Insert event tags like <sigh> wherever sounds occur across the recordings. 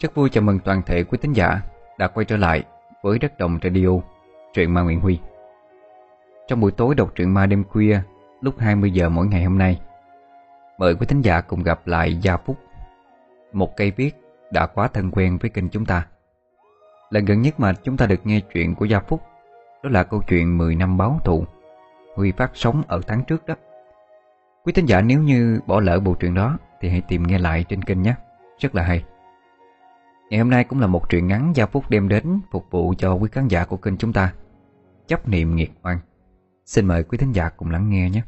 Rất vui chào mừng toàn thể quý tín giả đã quay trở lại với Đất Đồng Radio, truyện ma Nguyễn Huy. Trong buổi tối đọc truyện ma đêm khuya lúc 20 giờ mỗi ngày hôm nay, mời quý tín giả cùng gặp lại Gia Phúc, một cây viết đã quá thân quen với kênh chúng ta. Lần gần nhất mà chúng ta được nghe chuyện của Gia Phúc đó là câu chuyện 10 năm báo thù Huy phát sóng ở tháng trước đó. Quý tín giả nếu như bỏ lỡ bộ truyện đó thì hãy tìm nghe lại trên kênh nhé, rất là hay. Ngày hôm nay cũng là một truyện ngắn Gia Phúc đem đến phục vụ cho quý khán giả của kênh chúng ta. Chấp niệm nghiệt oan. Xin mời quý thính giả cùng lắng nghe nhé.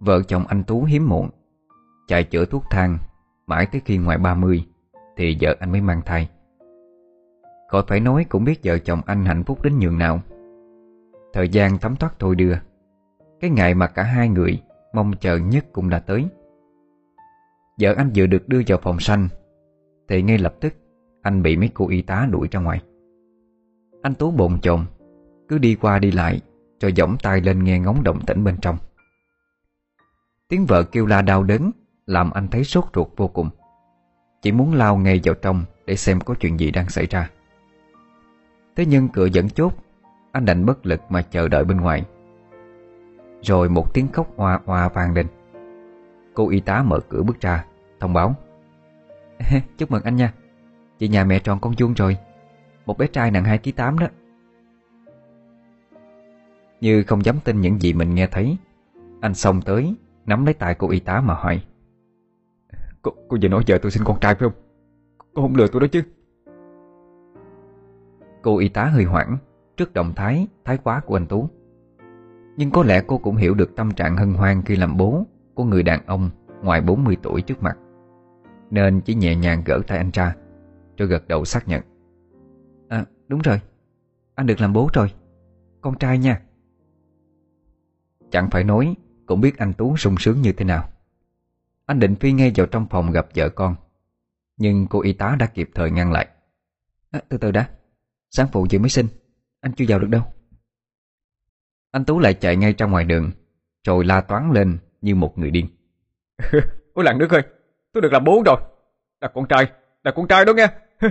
Vợ chồng anh Tú hiếm muộn. Chạy chữa thuốc thang Mãi tới khi ngoài 30 Thì vợ anh mới mang thai. Khỏi phải nói cũng biết vợ chồng anh hạnh phúc đến nhường nào. Thời gian thấm thoát thôi đưa. Cái ngày mà cả hai người Mong chờ nhất cũng đã tới. Vợ anh vừa được đưa vào phòng xanh Thì ngay lập tức Anh bị mấy cô y tá đuổi ra ngoài. Anh Tú bồn chồn, Cứ đi qua đi lại Rồi giỏng tay lên nghe ngóng động tĩnh bên trong. Tiếng vợ kêu la đau đớn, Làm anh thấy sốt ruột vô cùng. Chỉ muốn lao ngay vào trong Để xem có chuyện gì đang xảy ra. Thế nhưng cửa vẫn chốt anh đành bất lực mà chờ đợi bên ngoài. Rồi một tiếng khóc hoa hoa vang lên. Cô y tá mở cửa bước ra Thông báo. <laughs> Chúc mừng anh nha. Chị nhà mẹ tròn con chuông rồi. Một bé trai nặng 2 kg 8 đó. Như không dám tin những gì mình nghe thấy Anh xông tới Nắm lấy tay cô y tá mà hỏi. Cô, cô vừa nói vợ tôi sinh con trai phải không? Cô không lừa tôi đó chứ. Cô y tá hơi hoảng trước động thái, thái quá của anh Tú. Nhưng có lẽ cô cũng hiểu được tâm trạng hân hoan khi làm bố của người đàn ông ngoài 40 tuổi trước mặt. Nên chỉ nhẹ nhàng gỡ tay anh ra, rồi gật đầu xác nhận. À, đúng rồi, anh được làm bố rồi, con trai nha. Chẳng phải nói, cũng biết anh Tú sung sướng như thế nào. Anh định phi ngay vào trong phòng gặp vợ con, nhưng cô y tá đã kịp thời ngăn lại. À, từ từ đã, sáng phụ vừa mới sinh, anh chưa vào được đâu. Anh Tú lại chạy ngay ra ngoài đường Rồi la toán lên như một người điên. <laughs> Ôi làng nước ơi Tôi được làm bố rồi. Là con trai Là con trai đó nghe. <laughs>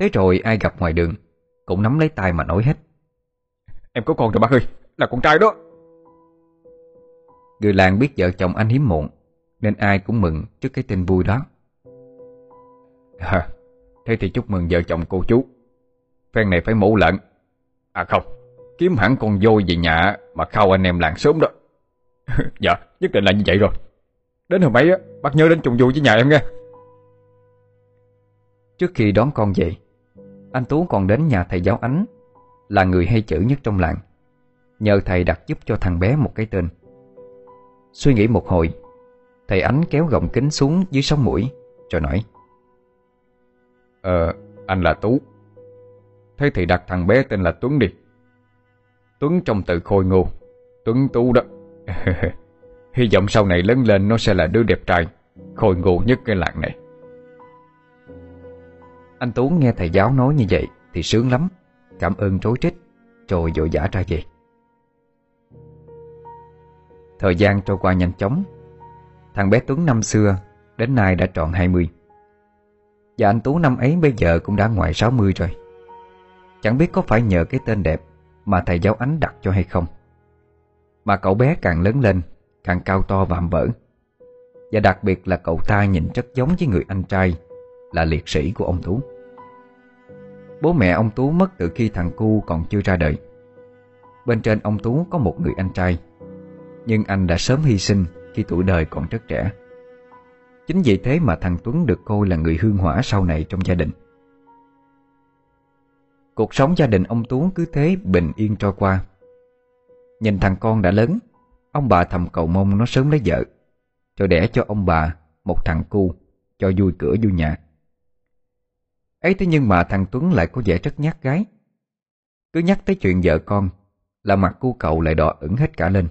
Thế rồi ai gặp ngoài đường Cũng nắm lấy tay mà nói hết. Em có con rồi bác ơi Là con trai đó. Người làng biết vợ chồng anh hiếm muộn Nên ai cũng mừng trước cái tin vui đó Thế thì chúc mừng vợ chồng cô chú. Phen này phải mổ lợn. À không, Kiếm hẳn con voi về nhà Mà khao anh em làng sớm đó. <laughs> Dạ nhất định là như vậy rồi. Đến hôm ấy á, Bác nhớ đến trùng vui với nhà em nghe. Trước khi đón con về, Anh Tú còn đến nhà thầy giáo Ánh, Là người hay chữ nhất trong làng. Nhờ thầy đặt giúp cho thằng bé một cái tên. Suy nghĩ một hồi, Thầy Ánh kéo gọng kính xuống dưới sống mũi, Rồi nói Ờ, anh là Tú. Thế thì đặt thằng bé tên là Tuấn đi. Tuấn trong từ khôi ngô. Tuấn Tú đó. <laughs> Hy vọng sau này lớn lên nó sẽ là đứa đẹp trai Khôi ngô nhất cái làng này. Anh Tú nghe thầy giáo nói như vậy Thì sướng lắm. Cảm ơn trối trích Rồi vội vã ra về. Thời gian trôi qua nhanh chóng. Thằng bé Tuấn năm xưa Đến nay đã tròn 20 và anh Tú năm ấy bây giờ cũng đã ngoài 60 rồi. Chẳng biết có phải nhờ cái tên đẹp Mà thầy giáo ánh đặt cho hay không. Mà cậu bé càng lớn lên, Càng cao to vạm vỡ. Và đặc biệt là cậu ta nhìn rất giống với người anh trai Là liệt sĩ của ông Tú. Bố mẹ ông Tú mất từ khi thằng cu còn chưa ra đời. Bên trên ông Tú có một người anh trai. Nhưng anh đã sớm hy sinh khi tuổi đời còn rất trẻ. Chính vì thế mà thằng Tuấn được coi là người hương hỏa sau này trong gia đình. Cuộc sống gia đình ông tuấn cứ thế bình yên trôi qua. Nhìn thằng con đã lớn, Ông bà thầm cầu mong nó sớm lấy vợ, Rồi đẻ cho ông bà một thằng cu Cho vui cửa vui nhà. Ấy thế nhưng mà thằng Tuấn lại có vẻ rất nhát gái. Cứ nhắc tới chuyện vợ con Là mặt cu cậu lại đỏ ửng hết cả lên,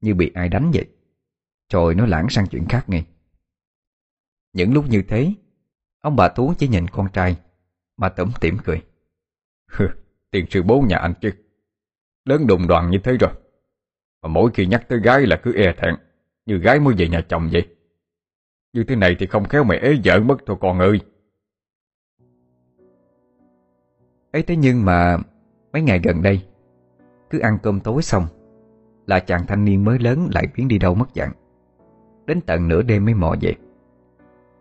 Như bị ai đánh vậy. Rồi nó lãng sang chuyện khác ngay những lúc như thế, Ông bà Tú chỉ nhìn con trai, Mà tẩm tỉm cười. Tiền sư bố nhà anh chứ. Lớn đùng đoàn như thế rồi. Mà mỗi khi nhắc tới gái là cứ e thẹn, Như gái mới về nhà chồng vậy. Như thế này thì không khéo mày ế vợ mất thôi con ơi. Ấy thế nhưng mà Mấy ngày gần đây, Cứ ăn cơm tối xong, Là chàng thanh niên mới lớn lại biến đi đâu mất dạng. Đến tận nửa đêm mới mò về.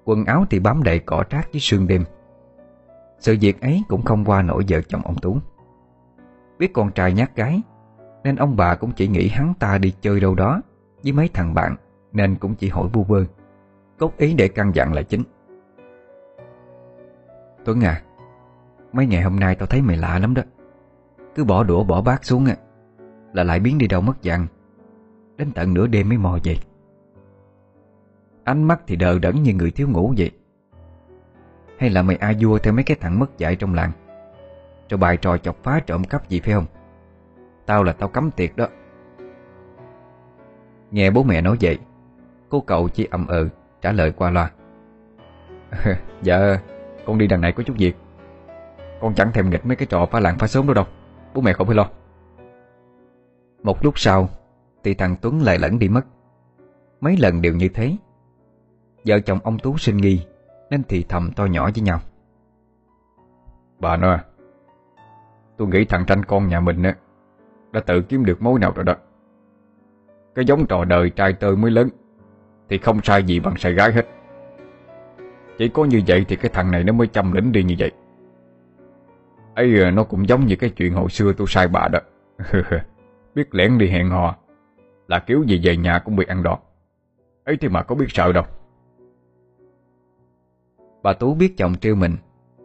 Quần áo thì bám đầy cỏ rác với sương đêm. Sự việc ấy cũng không qua nổi vợ chồng ông Tú. Biết con trai nhát gái, Nên ông bà cũng chỉ nghĩ hắn ta đi chơi đâu đó Với mấy thằng bạn, Nên cũng chỉ hỏi vu vơ. Cốt ý để căn dặn là chính. Tuấn à Mấy ngày hôm nay tao thấy mày lạ lắm đó. Cứ bỏ đũa bỏ bát xuống à Là lại biến đi đâu mất dạng. Đến tận nửa đêm mới mò về. Ánh mắt thì đờ đẫn như người thiếu ngủ vậy. Hay là mày a vua theo mấy cái thằng mất dạy trong làng? Cho bài trò chọc phá trộm cắp gì phải không? Tao là tao cấm tiệt đó. Nghe bố mẹ nói vậy, Cô cậu chỉ ậm ừ Trả lời qua loa. <laughs> Dạ Con đi đằng này có chút việc. Con chẳng thèm nghịch mấy cái trò phá làng phá sớm đâu đâu. Bố mẹ không phải lo. Một lúc sau, Thì thằng Tuấn lại lẫn đi mất. Mấy lần đều như thế Vợ chồng ông Tú sinh nghi, Nên thì thầm to nhỏ với nhau. Bà nói, Tôi nghĩ thằng tranh con nhà mình á, Đã tự kiếm được mối nào rồi đó. Cái giống trò đời trai tơ mới lớn, Thì không sai gì bằng sai gái hết. Chỉ có như vậy thì cái thằng này nó mới chăm lĩnh đi như vậy. Ấy ờ, nó cũng giống như cái chuyện hồi xưa tôi sai bà đó. <laughs> Biết lẻn đi hẹn hò, Là kiểu gì về nhà cũng bị ăn đòn. Ấy thì mà có biết sợ đâu. Bà Tú biết chồng trêu mình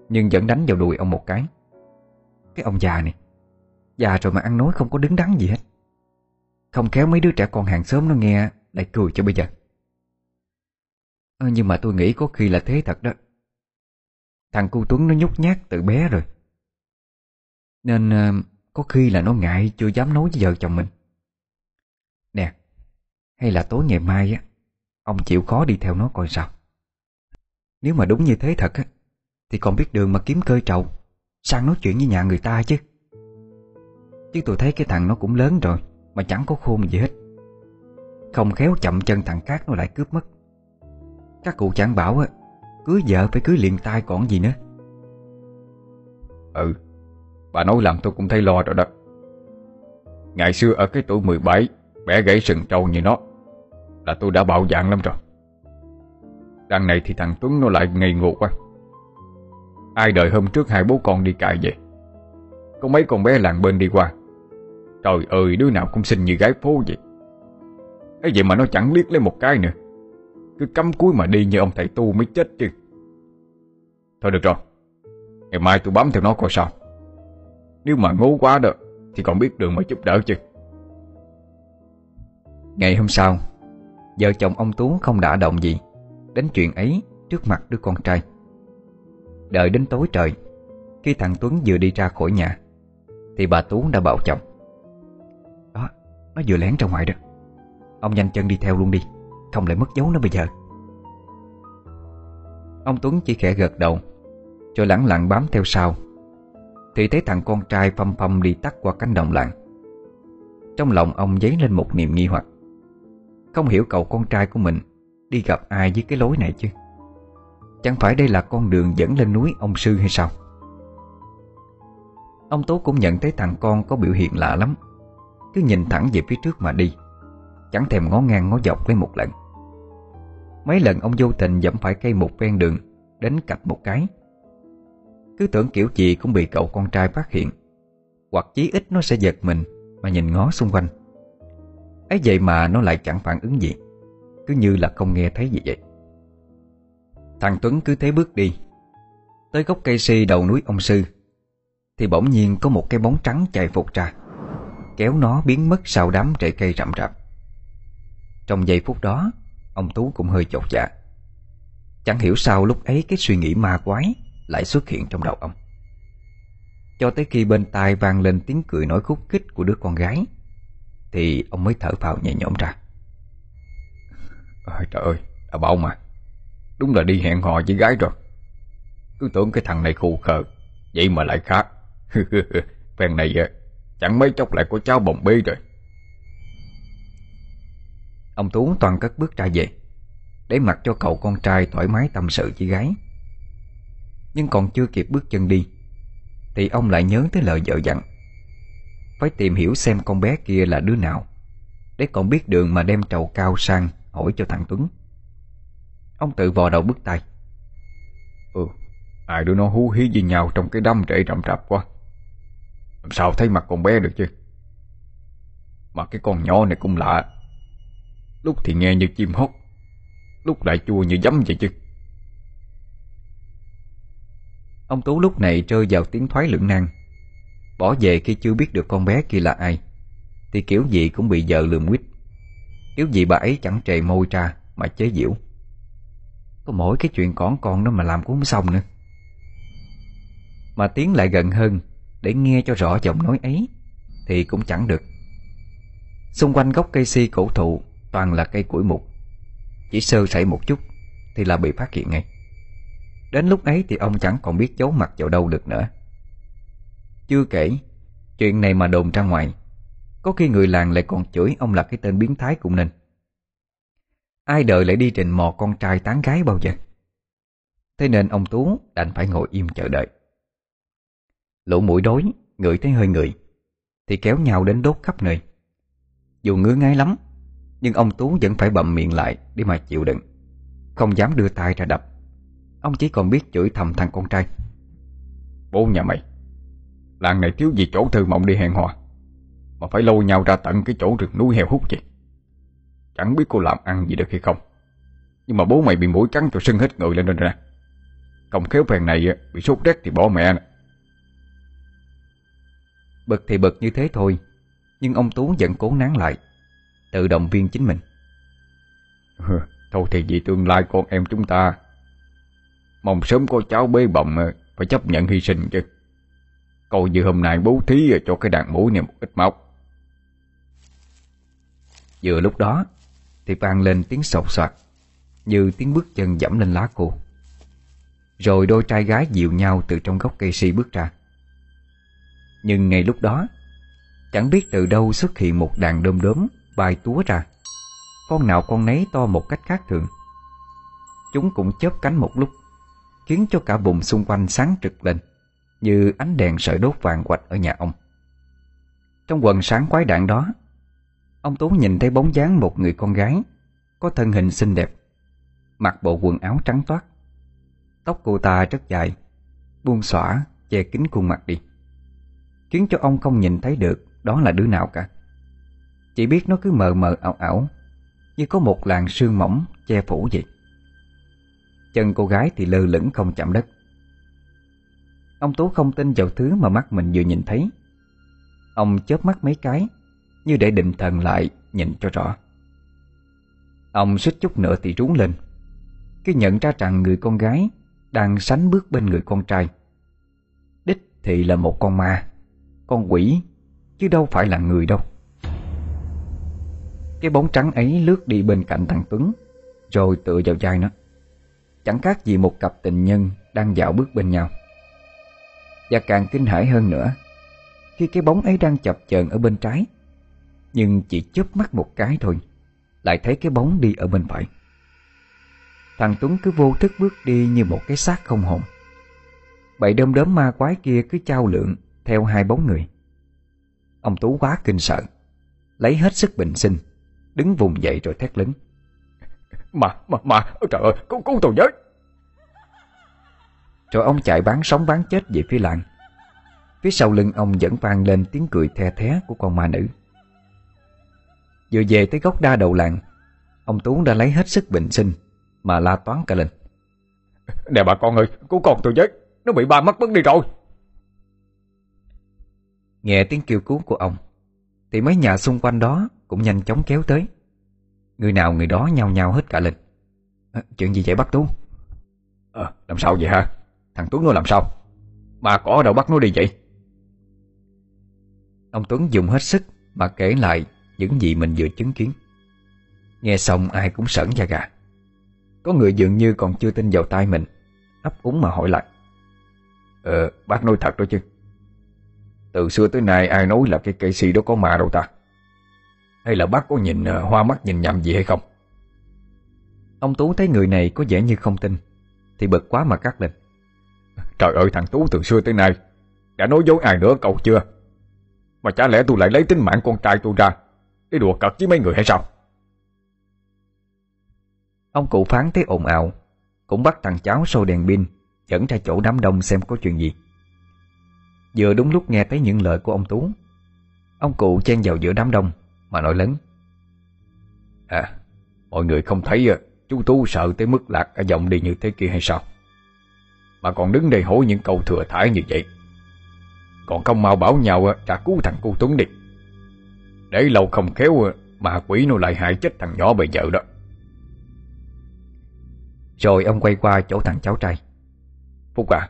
Nhưng vẫn đánh vào đùi ông một cái. Cái ông già này Già rồi mà ăn nói không có đứng đắn gì hết. Không khéo mấy đứa trẻ con hàng xóm nó nghe Lại cười cho bây giờ. À, Nhưng mà tôi nghĩ có khi là thế thật đó. Thằng cu Tuấn nó nhút nhát từ bé rồi. Nên à, có khi là nó ngại Chưa dám nói với vợ chồng mình. Nè Hay là tối ngày mai á Ông chịu khó đi theo nó coi sao nếu mà đúng như thế thật á, Thì còn biết đường mà kiếm cơ trầu, Sang nói chuyện với nhà người ta chứ. Chứ tôi thấy cái thằng nó cũng lớn rồi, Mà chẳng có khôn gì hết. Không khéo chậm chân thằng Cát nó lại cướp mất. Các cụ chẳng bảo á, Cưới vợ phải cưới liền tay còn gì nữa. Ừ Bà nói làm tôi cũng thấy lo rồi đó. Ngày xưa ở cái tuổi 17 Bẻ gãy sừng trâu như nó, Là tôi đã bạo dạng lắm rồi. Đằng này thì thằng Tuấn nó lại ngây ngô quá. Ai đợi hôm trước hai bố con đi cài vậy? Có mấy con bé làng bên đi qua. Trời ơi, đứa nào cũng xinh như gái phố vậy. Ấy vậy mà nó chẳng liếc lấy một cái nữa. Cứ cắm cuối mà đi như ông thầy tu mới chết chứ. Thôi được rồi. Ngày mai tôi bám theo nó coi sao. Nếu mà ngố quá đó, Thì còn biết đường mà giúp đỡ chứ. Ngày hôm sau, Vợ chồng ông Tú không đã động gì. Đến chuyện ấy trước mặt đứa con trai. Đợi đến tối trời Khi thằng Tuấn vừa đi ra khỏi nhà Thì bà Tú đã bảo chồng Đó, nó vừa lén ra ngoài đó. Ông nhanh chân đi theo luôn đi Không lại mất dấu nó bây giờ. Ông Tuấn chỉ khẽ gật đầu Cho lẳng lặng bám theo sau. Thì thấy thằng con trai phâm phâm đi tắt qua cánh đồng làng. Trong lòng ông dấy lên một niềm nghi hoặc. Không hiểu cậu con trai của mình Đi gặp ai với cái lối này chứ? Chẳng phải đây là con đường dẫn lên núi ông sư hay sao? Ông Tố cũng nhận thấy thằng con có biểu hiện lạ lắm. Cứ nhìn thẳng về phía trước mà đi. Chẳng thèm ngó ngang ngó dọc lấy một lần. Mấy lần ông vô tình dẫm phải cây một ven đường, Đến cạch một cái. Cứ tưởng kiểu gì cũng bị cậu con trai phát hiện. Hoặc chí ít nó sẽ giật mình Mà nhìn ngó xung quanh. Ấy vậy mà nó lại chẳng phản ứng gì cứ như là không nghe thấy gì vậy. Thằng Tuấn cứ thế bước đi. Tới gốc cây si đầu núi ông Sư, Thì bỗng nhiên có một cái bóng trắng chạy phục ra, Kéo nó biến mất sau đám rễ cây rậm rạp. Trong giây phút đó, Ông Tú cũng hơi chột dạ. Chẳng hiểu sao lúc ấy cái suy nghĩ ma quái Lại xuất hiện trong đầu ông. Cho tới khi bên tai vang lên tiếng cười nói khúc khích của đứa con gái, Thì ông mới thở phào nhẹ nhõm ra à, Trời ơi, đã bảo mà. Đúng là đi hẹn hò với gái rồi. Cứ tưởng cái thằng này khù khờ Vậy mà lại khác. <laughs> Phen này chẳng mấy chốc lại có cháu bồng bê rồi. Ông Tú toàn cất bước ra về Để mặc cho cậu con trai thoải mái tâm sự với gái. Nhưng còn chưa kịp bước chân đi Thì ông lại nhớ tới lời vợ dặn. Phải tìm hiểu xem con bé kia là đứa nào Để còn biết đường mà đem trầu cao sang. Hỏi cho thằng Tuấn. Ông tự vò đầu bước tay. Ừ Ai đứa nó hú hí với nhau trong cái đám rễ rậm rạp quá. Làm sao thấy mặt con bé được chứ? Mà cái con nhỏ này cũng lạ. Lúc thì nghe như chim hót Lúc lại chua như giấm vậy chứ. Ông Tú lúc này rơi vào tiếng thoái lưỡng nan. Bỏ về khi chưa biết được con bé kia là ai Thì kiểu gì cũng bị vợ lườm quýt nếu gì bà ấy chẳng trề môi ra Mà chế diễu, Có mỗi cái chuyện con con đó mà làm cũng không xong nữa. Mà tiến lại gần hơn Để nghe cho rõ giọng nói ấy Thì cũng chẳng được. Xung quanh gốc cây si cổ thụ Toàn là cây củi mục. Chỉ sơ sẩy một chút Thì là bị phát hiện ngay. Đến lúc ấy thì ông chẳng còn biết giấu mặt vào đâu được nữa. Chưa kể Chuyện này mà đồn ra ngoài có khi người làng lại còn chửi ông là cái tên biến thái cũng nên Ai đợi lại đi trình mò con trai tán gái bao giờ? Thế nên ông Tú đành phải ngồi im chờ đợi. Lũ mũi đối Ngửi thấy hơi người, Thì kéo nhau đến đốt khắp nơi. Dù ngứa ngáy lắm, Nhưng ông Tú vẫn phải bậm miệng lại Để mà chịu đựng. Không dám đưa tay ra đập. Ông chỉ còn biết chửi thầm thằng con trai. Bố nhà mày, Làng này thiếu gì chỗ thư mộng đi hẹn hò? Mà phải lôi nhau ra tận cái chỗ rừng núi heo hút vậy. Chẳng biết cô làm ăn gì được hay không. Nhưng mà bố mày bị mũi cắn cho sưng hết người lên rồi nè. Không khéo phèn này bị sốt rét thì bỏ mẹ nè. Bực thì bực như thế thôi Nhưng ông Tú vẫn cố nán lại Tự động viên chính mình. Thôi thì vì tương lai con em chúng ta Mong sớm có cháu bế bồng Phải chấp nhận hy sinh chứ. Coi như hôm nay bố thí cho cái đàn mũi này một ít máu Vừa lúc đó, Thì vang lên tiếng sột soạt, Như tiếng bước chân dẫm lên lá khô Rồi đôi trai gái dịu nhau Từ trong gốc cây si bước ra. Nhưng ngay lúc đó, Chẳng biết từ đâu xuất hiện một đàn đom đóm Bay túa ra. Con nào con nấy to một cách khác thường. Chúng cũng chớp cánh một lúc, Khiến cho cả vùng xung quanh sáng trực lên, Như ánh đèn sợi đốt vàng quạch ở nhà ông. Trong quần sáng quái đạn đó Ông Tú nhìn thấy bóng dáng một người con gái, Có thân hình xinh đẹp, Mặc bộ quần áo trắng toát. Tóc cô ta rất dài, Buông xõa, che kín khuôn mặt đi. Khiến cho ông không nhìn thấy được Đó là đứa nào cả. Chỉ biết nó cứ mờ mờ ảo ảo, Như có một làn sương mỏng che phủ vậy. Chân cô gái thì lơ lửng không chạm đất. Ông Tú không tin vào thứ mà mắt mình vừa nhìn thấy. Ông chớp mắt mấy cái như để định thần lại, nhìn cho rõ. Ông suýt chút nữa thì rú lên. Khi nhận ra rằng người con gái Đang sánh bước bên người con trai, Đích thì là một con ma, Con quỷ, Chứ đâu phải là người đâu. Cái bóng trắng ấy lướt đi bên cạnh thằng Tuấn, Rồi tựa vào vai nó. Chẳng khác gì một cặp tình nhân Đang dạo bước bên nhau. Và càng kinh hãi hơn nữa, Khi cái bóng ấy đang chập chờn ở bên trái nhưng chỉ chớp mắt một cái thôi Lại thấy cái bóng đi ở bên phải. Thằng Tuấn cứ vô thức bước đi như một cái xác không hồn. Bậy đơm đớm ma quái kia cứ trao lượng Theo hai bóng người. Ông Tú quá kinh sợ Lấy hết sức bình sinh Đứng vùng dậy rồi thét lớn. Mà, mà, mà, trời ơi, cứu, cứu tôi với. Rồi ông chạy bán sống bán chết về phía làng. Phía sau lưng ông vẫn vang lên tiếng cười the thé của con ma nữ Vừa về tới gốc đa đầu làng Ông Tú đã lấy hết sức bình sinh Mà la toán cả lên. Nè bà con ơi, cứu con tôi với Nó bị ba mất mất đi rồi. Nghe tiếng kêu cứu của ông Thì mấy nhà xung quanh đó Cũng nhanh chóng kéo tới. Người nào người đó nhao nhao hết cả lên. À, Chuyện gì vậy bác Tú? À, Làm sao vậy hả? Thằng Tuấn nó làm sao? Mà có ở đâu bắt nó đi vậy? Ông Tuấn dùng hết sức Mà kể lại những gì mình vừa chứng kiến. Nghe xong ai cũng sởn da gà. Có người dường như còn chưa tin vào tai mình ấp úng mà hỏi lại. Ờ bác nói thật đó chứ. Từ xưa tới nay ai nói là cái cây si đó có mà đâu ta? Hay là bác có nhìn uh, hoa mắt nhìn nhầm gì hay không? Ông Tú thấy người này có vẻ như không tin Thì bực quá mà cắt lên. Trời ơi thằng Tú từ xưa tới nay Đã nói dối ai nữa cậu chưa? Mà chả lẽ tôi lại lấy tính mạng con trai tôi ra để đùa cợt với mấy người hay sao? Ông cụ phán thấy ồn ào Cũng bắt thằng cháu sôi đèn pin Dẫn ra chỗ đám đông xem có chuyện gì. Vừa đúng lúc nghe thấy những lời của ông Tú Ông cụ chen vào giữa đám đông Mà nói lớn. À Mọi người không thấy à, chú Tú sợ tới mức lạc ở giọng đi như thế kia hay sao? Mà còn đứng đây hỏi những câu thừa thải như vậy. Còn không mau bảo nhau à, trả cứu thằng cô Tuấn đi Để lâu không khéo mà quỷ nó lại hại chết thằng nhỏ bây giờ đó. Rồi ông quay qua chỗ thằng cháu trai. Phúc à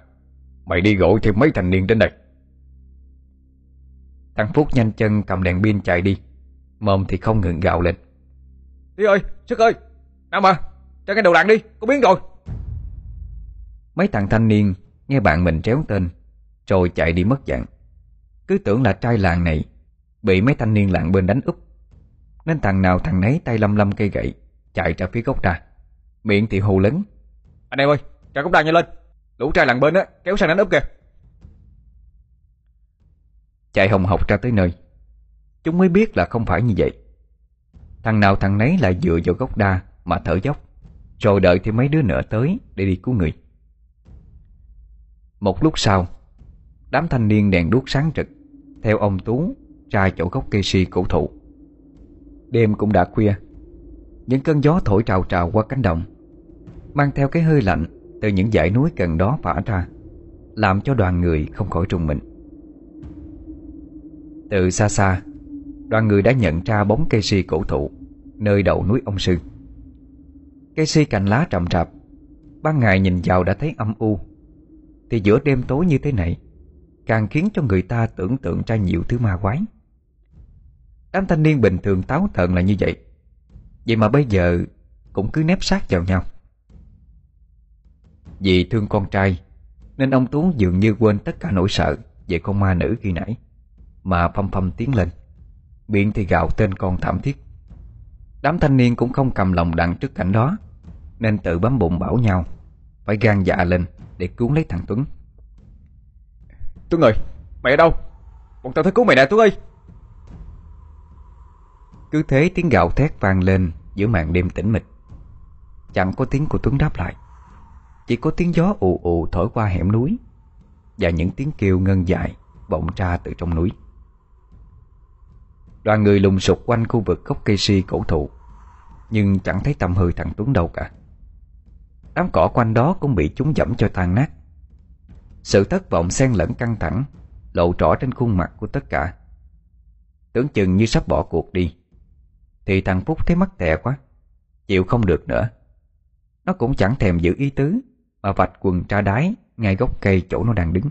Mày đi gọi thêm mấy thanh niên đến đây. Thằng Phúc nhanh chân cầm đèn pin chạy đi Mồm thì không ngừng gạo lên. Đi ơi, Sức ơi Nào mà, cho cái đầu đạn đi, có biến rồi. Mấy thằng thanh niên Nghe bạn mình tréo tên Rồi chạy đi mất dạng. Cứ tưởng là trai làng này Bị mấy thanh niên làng bên đánh úp. Nên thằng nào thằng nấy tay lâm lâm cây gậy Chạy ra phía gốc ra Miệng thì hù lớn. Anh em ơi, trả gốc đa nhanh lên. Lũ trai làng bên á, kéo sang đánh úp kìa. Chạy hồng học ra tới nơi. Chúng mới biết là không phải như vậy. Thằng nào thằng nấy lại dựa vào gốc đa Mà thở dốc. Rồi đợi thêm mấy đứa nữa tới Để đi cứu người. Một lúc sau Đám thanh niên đèn đuốc sáng trực Theo ông Tú ra chỗ gốc cây si cổ thụ. Đêm cũng đã khuya, Những cơn gió thổi trào trào qua cánh đồng, Mang theo cái hơi lạnh Từ những dãy núi gần đó phả ra, Làm cho đoàn người không khỏi trùng mình. Từ xa xa, Đoàn người đã nhận ra bóng cây si cổ thụ Nơi đầu núi ông sư. Cây si cành lá rậm rạp, Ban ngày nhìn vào đã thấy âm u, Thì giữa đêm tối như thế này, Càng khiến cho người ta tưởng tượng ra nhiều thứ ma quái. Đám thanh niên bình thường táo thận là như vậy. Vậy mà bây giờ Cũng cứ nép sát vào nhau. Vì thương con trai Nên ông Tú dường như quên tất cả nỗi sợ Về con ma nữ khi nãy Mà phong phong tiến lên Miệng thì gào tên con thảm thiết. Đám thanh niên cũng không cầm lòng đặng trước cảnh đó Nên tự bấm bụng bảo nhau Phải gan dạ lên Để cứu lấy thằng Tuấn. Tuấn ơi, mày ở đâu? Bọn tao thấy cứu mày nè Tuấn ơi! Cứ thế tiếng gạo thét vang lên Giữa màn đêm tĩnh mịch. Chẳng có tiếng của Tuấn đáp lại, Chỉ có tiếng gió ù ù thổi qua hẻm núi Và những tiếng kêu ngân dài Vọng ra từ trong núi. Đoàn người lùng sục quanh khu vực gốc cây si cổ thụ, Nhưng chẳng thấy tầm hơi thằng Tuấn đâu cả. Đám cỏ quanh đó cũng bị chúng dẫm cho tan nát. Sự thất vọng xen lẫn căng thẳng Lộ rõ trên khuôn mặt của tất cả. Tưởng chừng như sắp bỏ cuộc đi. Thì thằng Phúc thấy mắc tè quá Chịu không được nữa. Nó cũng chẳng thèm giữ ý tứ Mà vạch quần tra đái Ngay gốc cây chỗ nó đang đứng.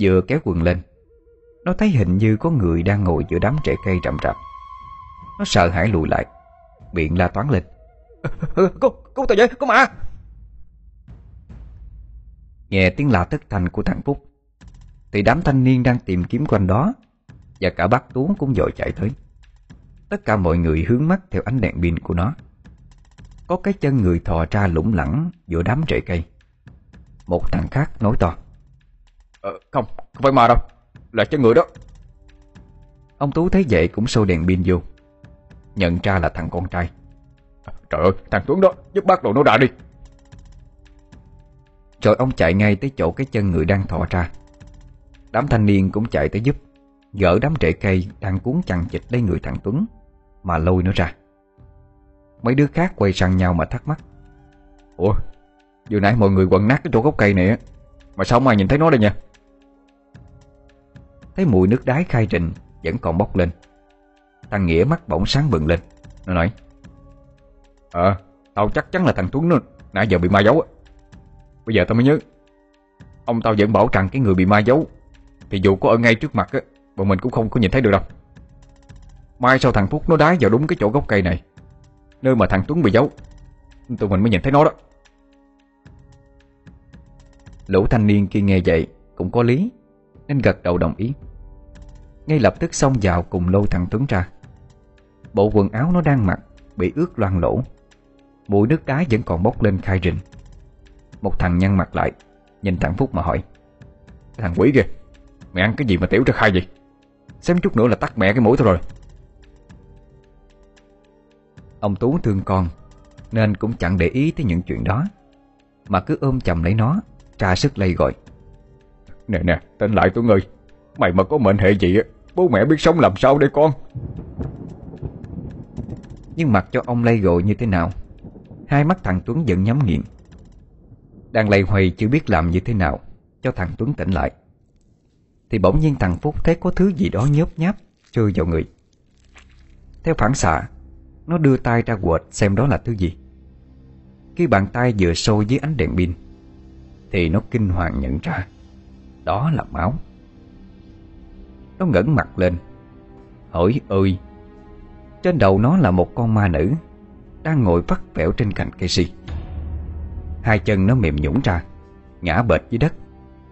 Vừa kéo quần lên nó thấy hình như có người đang ngồi giữa đám rễ cây rậm rạp. Nó sợ hãi lùi lại Miệng la toán lên. Cô, cô tao vậy, có mà Nghe tiếng la thất thanh của thằng Phúc Thì đám thanh niên đang tìm kiếm quanh đó Và cả bác Tú cũng dội chạy tới Tất cả mọi người hướng mắt theo ánh đèn pin của nó. Có cái chân người thò ra lủng lẳng giữa đám rễ cây. Một thằng khác nói to. Ờ, Không, không phải ma đâu là chân người đó. Ông Tú thấy vậy cũng sâu đèn pin vô. Nhận ra là thằng con trai. Trời ơi thằng Tuấn đó Giúp bác đồ nó ra đi. Rồi ông chạy ngay tới chỗ cái chân người đang thò ra. Đám thanh niên cũng chạy tới giúp. Gỡ đám rễ cây đang cuốn chằng chịch lấy người thằng Tuấn mà lôi nó ra. Mấy đứa khác quay sang nhau mà thắc mắc. Ủa, Vừa nãy mọi người quần nát cái chỗ gốc cây này Mà sao không ai nhìn thấy nó đây nha Thấy mùi nước đái khai trình Vẫn còn bốc lên. Thằng Nghĩa mắt bỗng sáng bừng lên, Nó nói Ờ Tao chắc chắn là thằng Tuấn nó Nãy giờ bị ma giấu Bây giờ tao mới nhớ, Ông tao vẫn bảo rằng cái người bị ma giấu Thì dù có ở ngay trước mặt á, Bọn mình cũng không có nhìn thấy được đâu. Mai sau thằng Phúc nó đái vào đúng cái chỗ gốc cây này. Nơi mà thằng Tuấn bị giấu. Tụi mình mới nhìn thấy nó đó. Lũ thanh niên kia nghe vậy Cũng có lý, Nên gật đầu đồng ý. Ngay lập tức xông vào cùng lôi thằng Tuấn ra. Bộ quần áo nó đang mặc Bị ướt loang lỗ Mùi nước đá vẫn còn bốc lên khai rình. Một thằng nhăn mặt lại, Nhìn thằng Phúc mà hỏi, Thằng quỷ kìa, Mày ăn cái gì mà tiểu ra khai vậy? Xem chút nữa là tắt mẹ cái mũi thôi rồi. Ông Tú thương con Nên cũng chẳng để ý tới những chuyện đó. Mà cứ ôm chầm lấy nó Tra sức lây gọi. Nè nè tên lại Tuấn ơi Mày mà có mệnh hệ gì Bố mẹ biết sống làm sao đây con? Nhưng mặc cho ông lây gọi như thế nào Hai mắt thằng Tuấn vẫn nhắm nghiện Đang lây hoay chưa biết làm như thế nào Cho thằng Tuấn tỉnh lại. Thì bỗng nhiên thằng Phúc thấy có thứ gì đó nhớp nháp Rơi vào người. Theo phản xạ nó đưa tay ra quệt xem đó là thứ gì. Khi bàn tay vừa sôi dưới ánh đèn pin Thì nó kinh hoàng nhận ra Đó là máu. Nó ngẩng mặt lên Hỏi ơi Trên đầu nó là một con ma nữ Đang ngồi vắt vẻo trên cành cây si. Hai chân nó mềm nhũn ra Ngã bệt dưới đất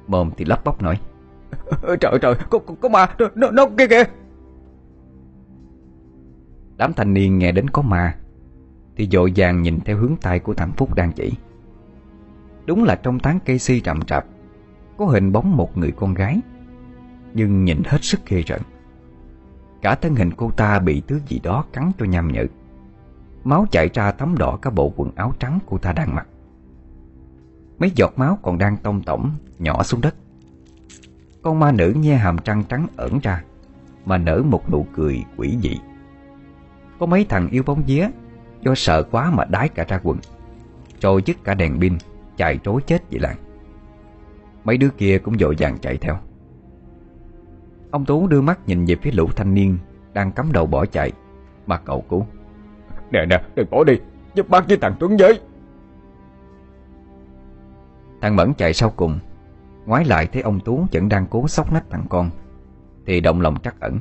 Mồm thì lắp bắp nói <laughs> Trời trời có, có, có ma Nó, nó kia kìa Đám thanh niên nghe đến có ma, Thì dội vàng nhìn theo hướng tay của thằng Phúc đang chỉ. Đúng là trong tán cây si rậm rạp, Có hình bóng một người con gái, Nhưng nhìn hết sức ghê rợn. Cả thân hình cô ta bị thứ gì đó cắn cho nham nhở. Máu chảy ra thấm đỏ cả bộ quần áo trắng cô ta đang mặc. Mấy giọt máu còn đang tông tổng, Nhỏ xuống đất. Con ma nữ nhe hàm trăng trắng ẩn ra, Mà nở một nụ cười quỷ dị. Có mấy thằng yêu bóng vía Do sợ quá mà đái cả ra quần. Rồi dứt cả đèn pin Chạy trối chết vậy làng. Mấy đứa kia cũng dội vàng chạy theo. Ông Tú đưa mắt nhìn về phía lũ thanh niên Đang cắm đầu bỏ chạy Mà cậu cứu. Nè nè đừng bỏ đi Giúp bác với thằng Tuấn với. Thằng Mẫn chạy sau cùng Ngoái lại thấy ông Tú vẫn đang cố sóc nách thằng con Thì động lòng trắc ẩn.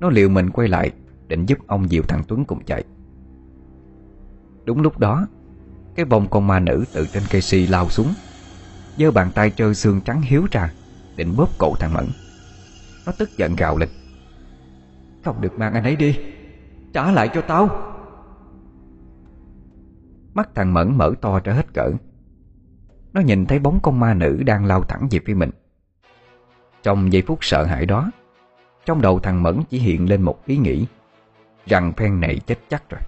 Nó liều mình quay lại Định giúp ông dìu thằng Tuấn cùng chạy. Đúng lúc đó, Cái vòng con ma nữ từ trên cây si lao xuống, giơ bàn tay trơ xương trắng hiếu ra, Định bóp cổ thằng Mẫn. Nó tức giận gào lên. Không được mang anh ấy đi, Trả lại cho tao. Mắt thằng Mẫn mở to ra hết cỡ. Nó nhìn thấy bóng con ma nữ đang lao thẳng về phía mình. Trong giây phút sợ hãi đó, Trong đầu thằng Mẫn chỉ hiện lên một ý nghĩ. Rằng phen này chết chắc rồi.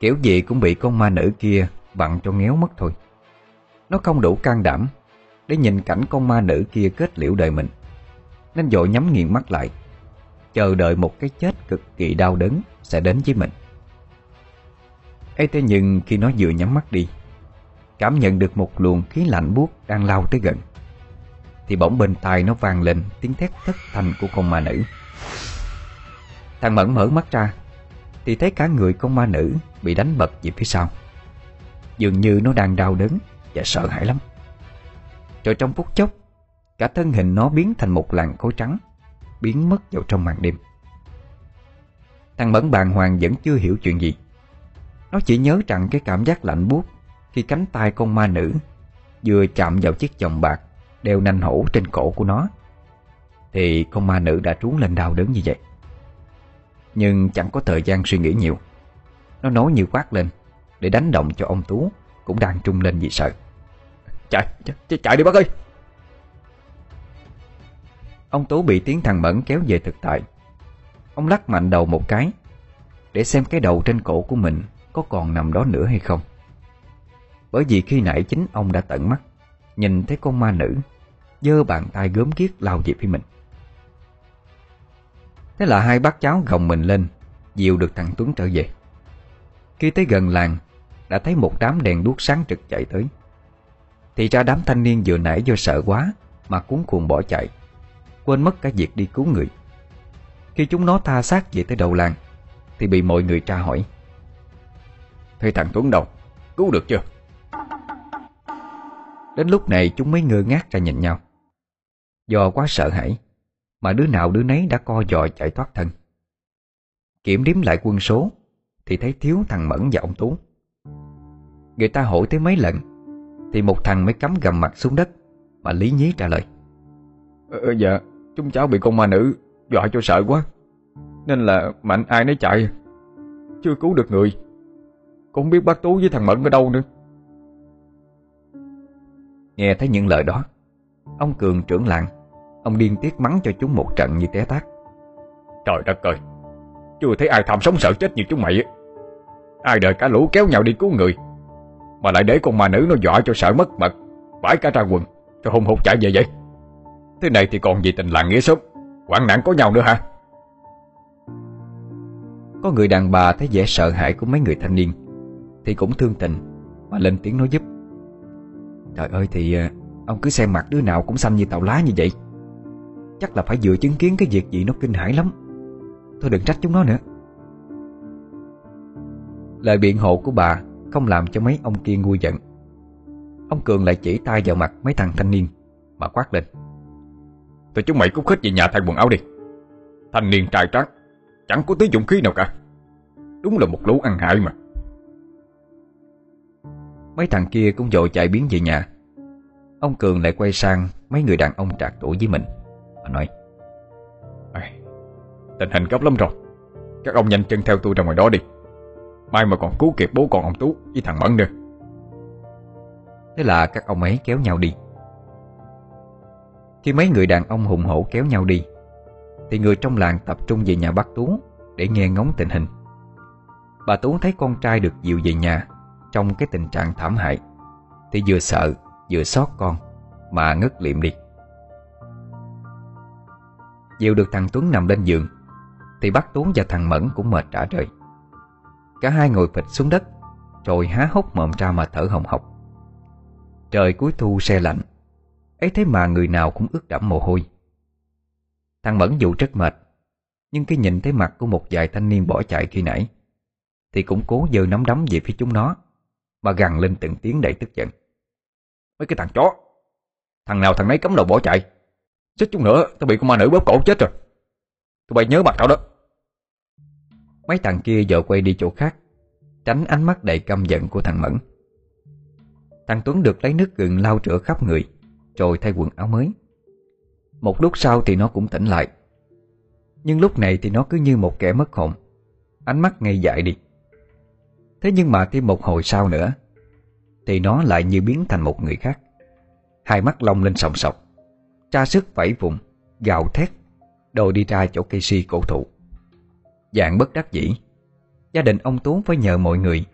Kiểu gì cũng bị con ma nữ kia Bặn cho ngéo mất thôi. Nó không đủ can đảm Để nhìn cảnh con ma nữ kia kết liễu đời mình. Nên dội nhắm nghiền mắt lại, Chờ đợi một cái chết cực kỳ đau đớn Sẽ đến với mình. Ấy thế nhưng khi nó vừa nhắm mắt đi, Cảm nhận được một luồng khí lạnh buốt Đang lao tới gần, Thì bỗng bên tai nó vang lên Tiếng thét thất thanh của con ma nữ. Thằng Mẫn mở mắt ra, Thì thấy cả người con ma nữ Bị đánh bật về phía sau. Dường như nó đang đau đớn Và sợ hãi lắm. Rồi trong phút chốc, Cả thân hình nó biến thành một làn khối trắng, Biến mất vào trong màn đêm. Thằng Mẫn bàng hoàng vẫn chưa hiểu chuyện gì. Nó chỉ nhớ rằng cái cảm giác lạnh buốt Khi cánh tay con ma nữ Vừa chạm vào chiếc vòng bạc Đeo nanh hổ trên cổ của nó, Thì con ma nữ đã trú lên đau đớn như vậy. Nhưng chẳng có thời gian suy nghĩ nhiều. Nó nói như quát lên Để đánh động cho ông Tú Cũng đang trung lên vì sợ. Chạy, chạy, chạy đi bác ơi! Ông Tú bị tiếng thằng Mẫn kéo về thực tại. Ông lắc mạnh đầu một cái Để xem cái đầu trên cổ của mình Có còn nằm đó nữa hay không. Bởi vì khi nãy chính ông đã tận mắt Nhìn thấy con ma nữ giơ bàn tay gớm ghiếc lao về phía mình. Thế là hai bác cháu gồng mình lên, Dìu được thằng Tuấn trở về. Khi tới gần làng, Đã thấy một đám đèn đuốc sáng trực chạy tới. Thì ra đám thanh niên vừa nãy do sợ quá Mà cuốn cuồng bỏ chạy, Quên mất cả việc đi cứu người. Khi chúng nó tha xác về tới đầu làng, Thì bị mọi người tra hỏi. Thầy thằng Tuấn đâu? Cứu được chưa? Đến lúc này chúng mới ngơ ngác ra nhìn nhau. Do quá sợ hãi mà đứa nào đứa nấy đã co giò chạy thoát thân. Kiểm đếm lại quân số Thì thấy thiếu thằng Mẫn và ông Tú. Người ta hỏi tới mấy lần Thì một thằng mới cắm gầm mặt xuống đất Mà lý nhí trả lời. Ờ, Dạ Chúng cháu bị con ma nữ Dọa cho sợ quá Nên là mạnh ai nấy chạy. Chưa cứu được người Cũng biết bác Tú với thằng Mẫn ở đâu nữa. Nghe thấy những lời đó Ông Cường trưởng làng Ông điên tiết mắng cho chúng một trận như té tát. Trời đất ơi Chưa thấy ai tham sống sợ chết như chúng mày Ai đợi cả lũ kéo nhau đi cứu người Mà lại để con ma nữ nó dọa cho sợ mất mật Vãi cả ra quần Rồi hùng hục chạy về vậy. Thế này thì còn gì tình làng nghĩa sớm Quảng nạn có nhau nữa hả? Có người đàn bà thấy vẻ sợ hãi của mấy người thanh niên Thì cũng thương tình Mà lên tiếng nói giúp. Trời ơi thì ờ, ông cứ xem mặt đứa nào cũng xanh như tàu lá như vậy Chắc là phải vừa chứng kiến cái việc gì nó kinh hãi lắm. Thôi đừng trách chúng nó nữa. Lời biện hộ của bà Không làm cho mấy ông kia ngu giận. Ông Cường lại chỉ tay vào mặt mấy thằng thanh niên, Mà quát lên. Tụi chúng mày cút khích về nhà thay quần áo đi. Thanh niên trai trắng Chẳng có tí dụng khí nào cả. Đúng là một lũ ăn hại mà. Mấy thằng kia cũng dội chạy biến về nhà. Ông Cường lại quay sang Mấy người đàn ông trạc tuổi với mình. Và nói Tình hình gấp lắm rồi. Các ông nhanh chân theo tôi ra ngoài đó đi. Mai mà còn cứu kịp bố con ông Tú, Với thằng Mẫn nữa. Thế là các ông ấy kéo nhau đi. Khi mấy người đàn ông hùng hổ kéo nhau đi, Thì người trong làng tập trung về nhà bác Tú Để nghe ngóng tình hình. Bà Tú thấy con trai được dìu về nhà Trong cái tình trạng thảm hại, Thì vừa sợ, vừa xót con Mà ngất liệm đi. Dìu được thằng Tuấn nằm lên giường, Thì bác tuấn và thằng Mẫn cũng mệt trả rời. Cả hai ngồi phịch xuống đất, Rồi há hốc mồm ra mà thở hồng hộc. Trời cuối thu xe lạnh, ấy thế mà người nào cũng ướt đẫm mồ hôi. Thằng Mẫn dù rất mệt, Nhưng khi nhìn thấy mặt của một vài thanh niên bỏ chạy khi nãy, Thì cũng cố giơ nắm đấm về phía chúng nó, Mà gằn lên từng tiếng đầy tức giận. Mấy cái thằng chó, Thằng nào thằng nấy cấm đầu bỏ chạy? Chết chút nữa, tao bị con ma nữ bóp cổ chết rồi. Tụi bay nhớ mặt tao đó. Mấy thằng kia vợ quay đi chỗ khác, Tránh ánh mắt đầy căm giận của thằng Mẫn. Thằng Tuấn được lấy nước gừng lau rửa khắp người, Rồi thay quần áo mới. Một lúc sau thì nó cũng tỉnh lại. Nhưng lúc này thì nó cứ như một kẻ mất hồn. Ánh mắt ngây dại đi. Thế nhưng mà thêm một hồi sau nữa, Thì nó lại như biến thành một người khác. Hai mắt long lên sòng sọc. Tra sức vẫy vùng, Gào thét đồ đi ra chỗ cây si cổ thụ. Dạng bất đắc dĩ, Gia đình ông Tú phải nhờ mọi người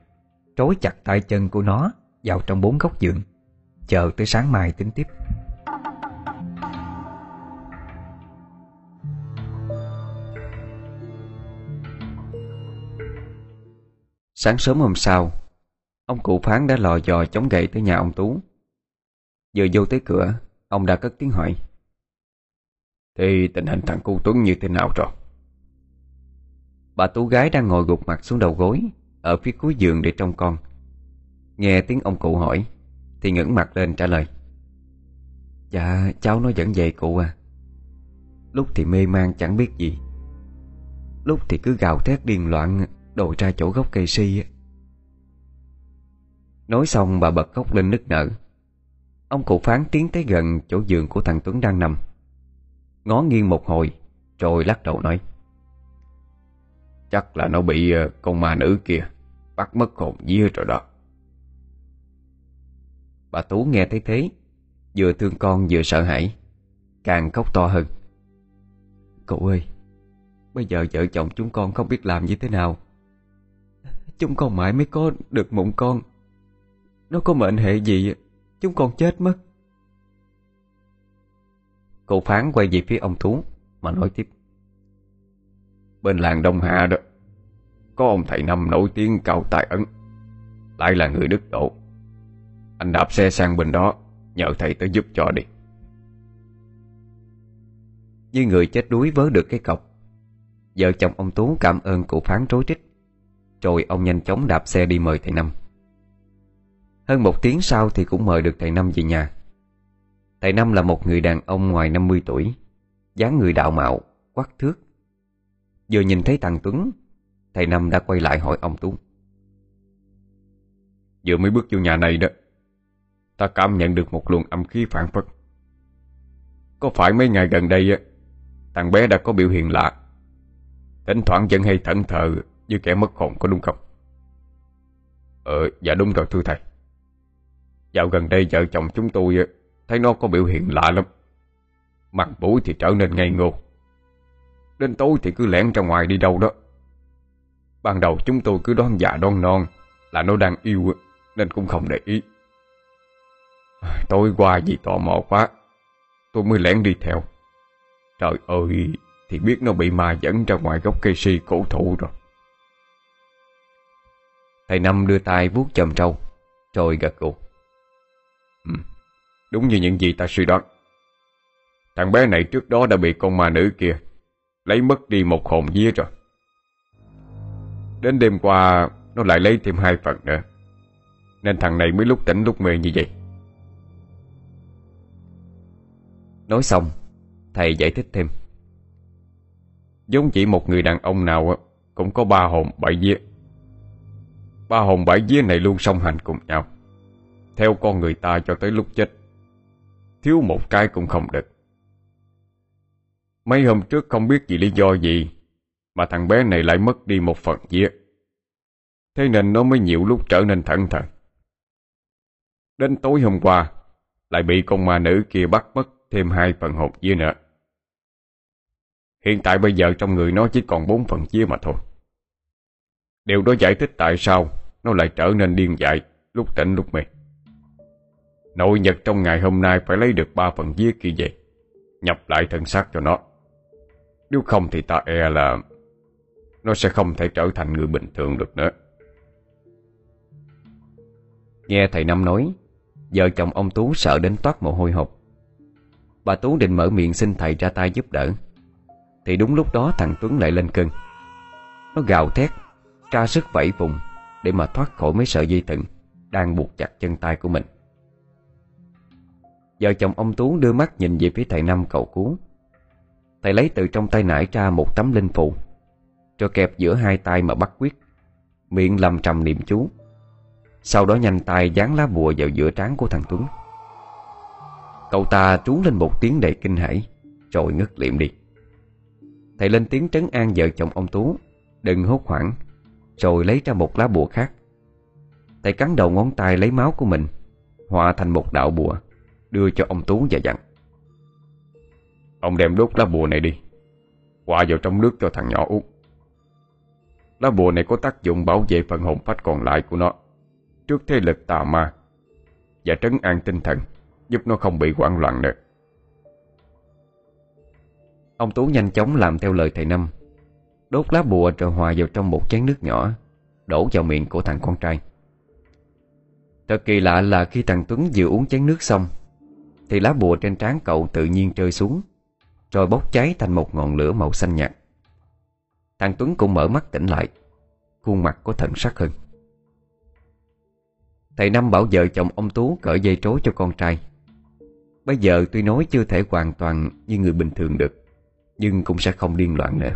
Trối chặt tay chân của nó Vào trong bốn góc giường, Chờ tới sáng mai tính tiếp. Sáng sớm hôm sau, Ông cụ phán đã lò dò chống gậy tới nhà ông Tú. Vừa vô tới cửa, Ông đã cất tiếng hỏi. Thì tình hình thằng cu Tuấn như thế nào rồi? Bà Tú gái đang ngồi gục mặt xuống đầu gối, Ở phía cuối giường để trông con. Nghe tiếng ông cụ hỏi, Thì ngẩng mặt lên trả lời. Dạ cháu nó vẫn vậy cụ à. Lúc thì mê man chẳng biết gì. Lúc thì cứ gào thét điên loạn Đồi ra chỗ gốc cây si Nói xong bà bật khóc lên nức nở. Ông cụ phán tiến tới gần chỗ giường của thằng Tuấn đang nằm. Ngó nghiêng một hồi, Rồi lắc đầu nói, Chắc là nó bị ờ, con ma nữ kia Bắt mất hồn vía rồi đó. Bà Tú nghe thấy thế, Vừa thương con vừa sợ hãi, Càng khóc to hơn. Cậu ơi, Bây giờ vợ chồng chúng con không biết làm như thế nào. Chúng con mãi mới có được mụn con. Nó có mệnh hệ gì, Chúng con chết mất. Cụ phán quay về phía ông Tú Mà nói tiếp. Bên làng Đông Hạ đó, Có ông thầy Năm nổi tiếng cao tài ấn. Lại là người đức độ. Anh đạp xe sang bên đó, Nhờ thầy tới giúp cho đi. Như người chết đuối vớ được cái cọc, Vợ chồng ông Tú cảm ơn cụ phán rối trích, Rồi ông nhanh chóng đạp xe đi mời thầy Năm. Hơn một tiếng sau thì cũng mời được thầy Năm về nhà. Thầy Năm là một người đàn ông ngoài 50 tuổi dáng người đạo mạo, quắc thước. Vừa nhìn thấy thằng Tuấn Thầy Năm đã quay lại hỏi ông Tú Vừa mới bước vô nhà này đó Ta cảm nhận được một luồng âm khí phản phất. Có phải mấy ngày gần đây Thằng bé đã có biểu hiện lạ? Thỉnh thoảng vẫn hay thẫn thờ Như kẻ mất hồn có đúng không? Ờ dạ đúng rồi thưa thầy. Dạo gần đây vợ chồng chúng tôi Thấy nó có biểu hiện lạ lắm. Mặt mũi thì trở nên ngây ngô. Đến tối thì cứ lẻn ra ngoài đi đâu đó. Ban đầu chúng tôi cứ đoán giả đoan non Là nó đang yêu Nên cũng không để ý. Tối qua vì tò mò quá Tôi mới lẻn đi theo. Trời ơi Thì biết nó bị ma dẫn ra ngoài gốc cây si cổ thụ rồi. Thầy Năm đưa tay vuốt chầm trâu Rồi gật gù. Ừ, Đúng như những gì ta suy đoán. Thằng bé này trước đó đã bị con ma nữ kia Lấy mất đi một hồn vía rồi. Đến đêm qua, Nó lại lấy thêm hai phần nữa. Nên thằng này mới lúc tỉnh lúc mê như vậy. Nói xong, Thầy giải thích thêm. Giống chỉ một người đàn ông nào Cũng có ba hồn bảy vía. Ba hồn bảy vía này luôn song hành cùng nhau, Theo con người ta cho tới lúc chết. Thiếu một cái cũng không được. Mấy hôm trước không biết vì lý do gì Mà thằng bé này lại mất đi một phần vía Thế nên nó mới nhiều lúc trở nên thận thận Đến tối hôm qua, Lại bị con ma nữ kia bắt mất thêm hai phần hộp vía nữa. Hiện tại bây giờ trong người nó chỉ còn bốn phần vía mà thôi. Điều đó giải thích tại sao Nó lại trở nên điên dại Lúc tỉnh lúc mê Nội nhật trong ngày hôm nay Phải lấy được ba phần vía kia về Nhập lại thân xác cho nó. Nếu không thì ta e là Nó sẽ không thể trở thành người bình thường được nữa. Nghe thầy Năm nói, Vợ chồng ông Tú sợ đến toát mồ hôi hột. Bà Tú định mở miệng xin thầy ra tay giúp đỡ. Thì đúng lúc đó thằng Tuấn lại lên cơn. Nó gào thét, Tra sức vẫy vùng Để mà thoát khỏi mấy sợi dây thừng Đang buộc chặt chân tay của mình. Vợ chồng ông Tú đưa mắt nhìn về phía thầy Năm cầu cứu. Thầy lấy từ trong tay nải ra một tấm linh phụ Cho kẹp giữa hai tay mà bắt quyết, Miệng lầm trầm niệm chú. Sau đó nhanh tay dán lá bùa vào giữa trán của thằng Tuấn. Cậu ta trú lên một tiếng đầy kinh hãi, Rồi ngất liệm đi. Thầy lên tiếng trấn an vợ chồng ông Tú, Đừng hốt hoảng, Rồi lấy ra một lá bùa khác. Thầy cắn đầu ngón tay lấy máu của mình, Hòa thành một đạo bùa. Đưa cho ông Tú và dặn. Ông đem đốt lá bùa này đi Hòa vào trong nước cho thằng nhỏ uống. Lá bùa này có tác dụng bảo vệ phần hồn phách còn lại của nó Trước thế lực tà ma Và trấn an tinh thần, Giúp nó không bị hoảng loạn nữa. Ông Tú nhanh chóng làm theo lời thầy Năm, Đốt lá bùa rồi hòa vào trong một chén nước nhỏ, Đổ vào miệng của thằng con trai. Thật kỳ lạ là khi thằng Tuấn vừa uống chén nước xong thì lá bùa trên trán cậu tự nhiên rơi xuống, Rồi bốc cháy thành một ngọn lửa màu xanh nhạt. Thằng Tuấn cũng mở mắt tỉnh lại, Khuôn mặt có thần sắc hơn. Thầy Năm bảo vợ chồng ông Tú cởi dây trối cho con trai. Bây giờ tuy nói chưa thể hoàn toàn như người bình thường được, Nhưng cũng sẽ không điên loạn nữa.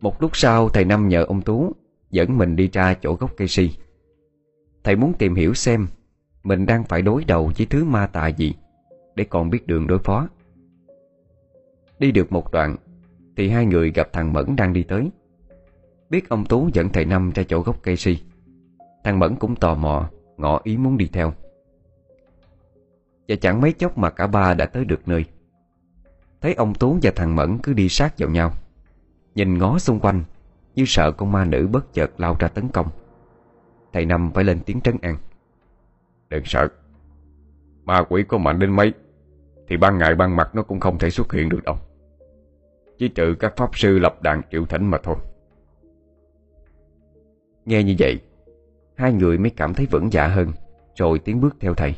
Một lúc sau, thầy Năm nhờ ông Tú Dẫn mình đi ra chỗ gốc cây si. Thầy muốn tìm hiểu xem mình đang phải đối đầu với thứ ma tà gì Để còn biết đường đối phó. Đi được một đoạn, Thì hai người gặp thằng Mẫn đang đi tới. Biết ông Tú dẫn thầy Năm ra chỗ gốc cây si. Thằng Mẫn cũng tò mò, Ngỏ ý muốn đi theo. Và chẳng mấy chốc mà cả ba đã tới được nơi. Thấy ông Tú và thằng Mẫn cứ đi sát vào nhau. Nhìn ngó xung quanh, Như sợ con ma nữ bất chợt lao ra tấn công. Thầy Năm phải lên tiếng trấn an. Đừng sợ. Ma quỷ có mạnh đến mấy, Thì ban ngày ban mặt nó cũng không thể xuất hiện được đâu. Chỉ trừ các pháp sư lập đàn triệu thỉnh mà thôi. Nghe như vậy, Hai người mới cảm thấy vững dạ hơn, Rồi tiến bước theo thầy.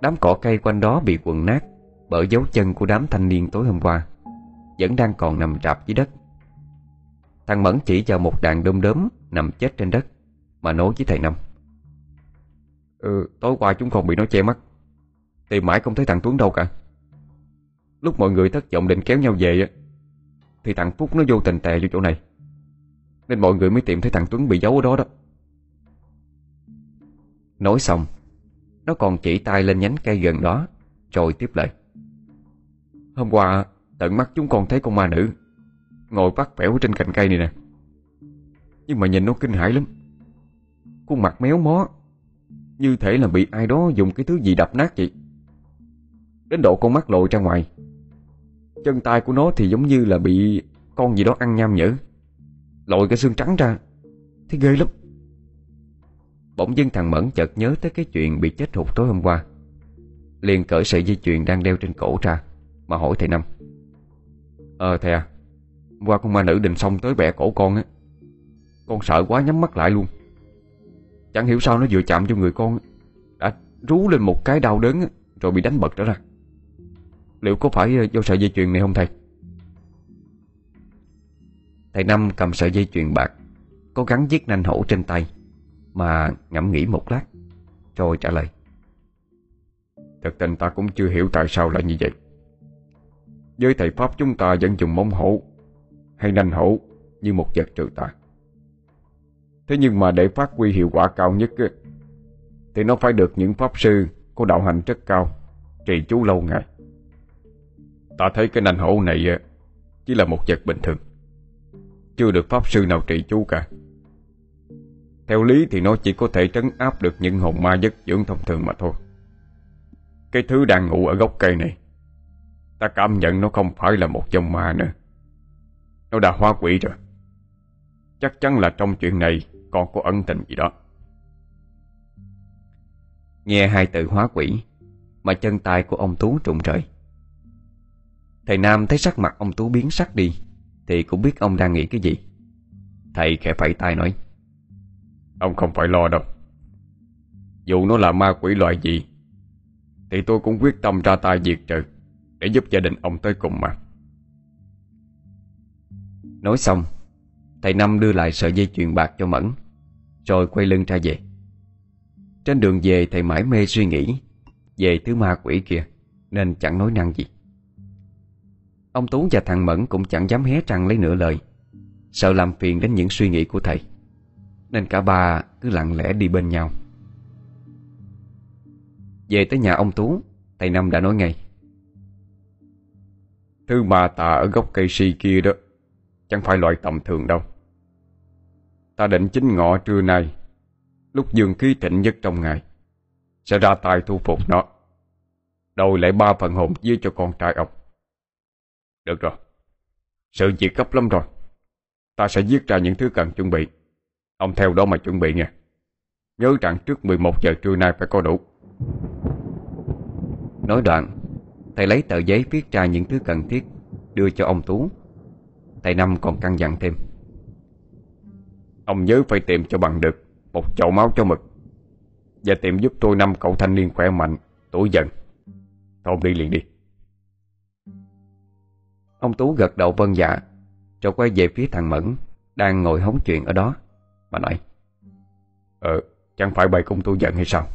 Đám cỏ cây quanh đó bị quần nát Bởi dấu chân của đám thanh niên tối hôm qua, Vẫn đang còn nằm rạp dưới đất. Thằng Mẫn chỉ vào một đàn đom đóm Nằm chết trên đất Mà nói với thầy Năm. Ừ, tối qua chúng không bị nó che mắt. Tìm mãi không thấy thằng Tuấn đâu cả. Lúc mọi người thất vọng định kéo nhau về Thì thằng Phúc nó vô tình tè vô chỗ này. Nên mọi người mới tìm thấy thằng Tuấn bị giấu ở đó đó. Nói xong Nó còn chỉ tay lên nhánh cây gần đó Rồi tiếp lời. Hôm qua tận mắt chúng con thấy con ma nữ Ngồi vắt vẻo trên cành cây này nè. Nhưng mà nhìn nó kinh hãi lắm. Khuôn mặt méo mó như thể là bị ai đó dùng cái thứ gì đập nát vậy. Đến độ con mắt lội ra ngoài. Chân tay của nó thì giống như là bị Con gì đó ăn nham nhở. Lội cái xương trắng ra. Thấy ghê lắm. Bỗng dưng thằng Mẫn chợt nhớ tới cái chuyện bị chết hụt tối hôm qua. Liền cởi sợi dây chuyền đang đeo trên cổ ra, Mà hỏi thầy Năm. Ờ thầy à Qua con ma nữ định xong tới bẻ cổ con á. Con sợ quá nhắm mắt lại luôn. Chẳng hiểu sao nó vừa chạm cho người con, Đã rú lên một cái đau đớn, Rồi bị đánh bật trở ra. Liệu có phải ờ, do sợi dây chuyền này không thầy? Thầy Năm cầm sợi dây chuyền bạc Có gắn chiếc nanh hổ trên tay, Mà ngẫm nghĩ một lát, Rồi trả lời. Thật tình ta cũng chưa hiểu tại sao lại như vậy. Với thầy Pháp chúng ta vẫn dùng móng hổ, Hay nanh hổ Như một vật trừ tà. Thế nhưng mà để phát huy hiệu quả cao nhất Thì nó phải được những Pháp sư Có đạo hành rất cao, Trì chú lâu ngày. Ta thấy cái nành hổ này Chỉ là một vật bình thường, Chưa được Pháp sư nào trì chú cả. Theo lý thì nó chỉ có thể trấn áp được những hồn ma giấc dưỡng thông thường mà thôi. Cái thứ đang ngủ ở gốc cây này, Ta cảm nhận nó không phải là một dòng ma nữa. Nó đã hóa quỷ rồi. Chắc chắn là trong chuyện này con có ân tình gì đó. Nghe hai từ hóa quỷ, Mà chân tay của ông Tú trụng trời. Thầy Nam thấy sắc mặt ông Tú biến sắc đi, Thì cũng biết ông đang nghĩ cái gì. Thầy khẽ phẩy tay nói, Ông không phải lo đâu. Dù nó là ma quỷ loại gì, thì tôi cũng quyết tâm ra tay diệt trừ Để giúp gia đình ông tới cùng mà. Nói xong Thầy Năm đưa lại sợi dây chuyền bạc cho Mẫn, Rồi quay lưng ra về. Trên đường về, thầy mãi mê suy nghĩ Về thứ ma quỷ kia, Nên chẳng nói năng gì. Ông Tú và thằng Mẫn cũng chẳng dám hé răng lấy nửa lời, Sợ làm phiền đến những suy nghĩ của thầy, Nên cả ba cứ lặng lẽ đi bên nhau. Về tới nhà ông Tú, Thầy Năm đã nói ngay, Thứ ma tà ở gốc cây si kia đó Chẳng phải loại tầm thường đâu. Ta định chính ngọ trưa nay, Lúc dương khí thịnh nhất trong ngày, Sẽ ra tay thu phục nó Đổi lại ba phần hồn dưới cho con trai ông. Được rồi. Sự việc cấp lắm rồi. Ta sẽ viết ra những thứ cần chuẩn bị. Ông theo đó mà chuẩn bị nha. Nhớ rằng trước 11 giờ trưa nay phải có đủ. Nói đoạn, Thầy lấy tờ giấy viết ra những thứ cần thiết, Đưa cho ông Tú. Thầy Năm còn căn dặn thêm. Ông nhớ phải tìm cho bằng được Một chậu máu cho mực, Và tìm giúp tôi năm cậu thanh niên khỏe mạnh, Tuổi dần. Thôi đi liền đi. Ông Tú gật đầu vân dạ Rồi quay về phía thằng Mẫn, Đang ngồi hóng chuyện ở đó. Mà nói Ờ chẳng phải bày cung tôi giận hay sao?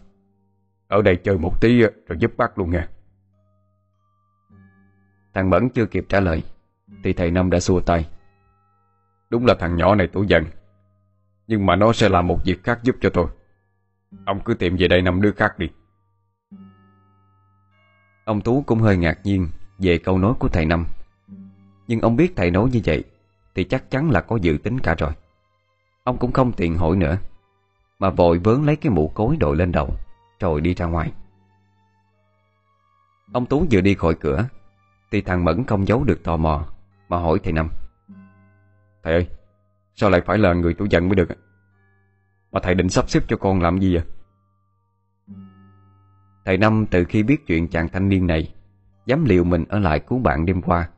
Ở đây chơi một tí rồi giúp bác luôn nha. Thằng Mẫn chưa kịp trả lời thì thầy Năm đã xua tay. Đúng là thằng nhỏ này tuổi giận Nhưng mà nó sẽ làm một việc khác giúp cho tôi. Ông cứ tìm về đây năm đứa khác đi. Ông Tú cũng hơi ngạc nhiên Về câu nói của thầy Năm. Nhưng ông biết thầy nói như vậy Thì chắc chắn là có dự tính cả rồi. Ông cũng không tiện hỏi nữa, Mà vội vớn lấy cái mũ cối đội lên đầu, rồi đi ra ngoài. Ông Tú vừa đi khỏi cửa Thì thằng Mẫn không giấu được tò mò. Mà hỏi thầy Năm. Thầy ơi, Sao lại phải là người tuổi dần mới được? Mà thầy định sắp xếp cho con làm gì vậy? Thầy Năm từ khi biết chuyện chàng thanh niên này, Dám liều mình ở lại cứu bạn đêm qua,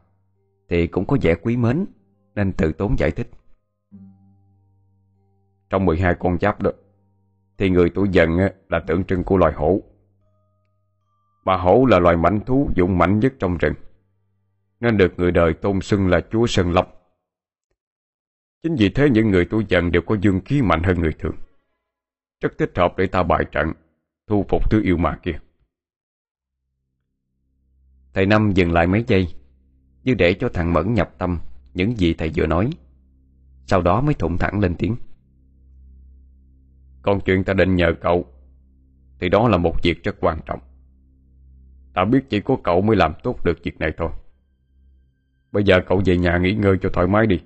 Thì cũng có vẻ quý mến, Nên tự tốn giải thích. Trong 12 con giáp đó, thì người tuổi dần là tượng trưng của loài hổ. Mà hổ là loài mảnh thú dũng mạnh nhất trong rừng. Nên được người đời tôn xưng là chúa Sơn Long. Chính vì thế những người tuổi dần đều có dương khí mạnh hơn người thường. Rất thích hợp để ta bại trận, Thu phục thứ yêu ma kia. Thầy Năm dừng lại mấy giây, Như để cho thằng Mẫn nhập tâm Những gì thầy vừa nói. Sau đó mới thủng thẳng lên tiếng. Còn chuyện ta định nhờ cậu, Thì đó là một việc rất quan trọng. Ta biết chỉ có cậu mới làm tốt được việc này thôi. Bây giờ cậu về nhà nghỉ ngơi cho thoải mái đi.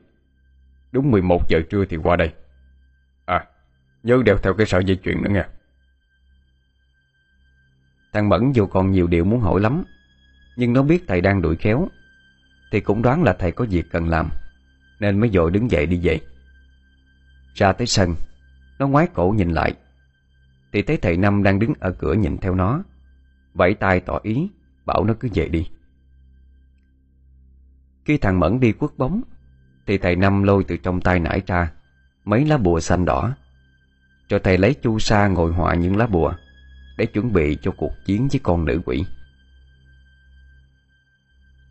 Đúng 11 giờ trưa thì qua đây. À Nhớ đeo theo cái sợi dây chuyền nữa nha. Thằng Mẫn dù còn nhiều điều muốn hỏi lắm, Nhưng nó biết thầy đang đuổi khéo, Thì cũng đoán là thầy có việc cần làm, Nên mới dội đứng dậy đi dậy Ra tới sân, Nó ngoái cổ nhìn lại, Thì thấy thầy Năm đang đứng ở cửa nhìn theo nó. Vẫy tay tỏ ý, Bảo nó cứ về đi. Khi thằng Mẫn đi quất bóng, Thì thầy Năm lôi từ trong tay nải ra Mấy lá bùa xanh đỏ, cho thầy lấy chu sa ngồi họa những lá bùa Để chuẩn bị cho cuộc chiến với con nữ quỷ.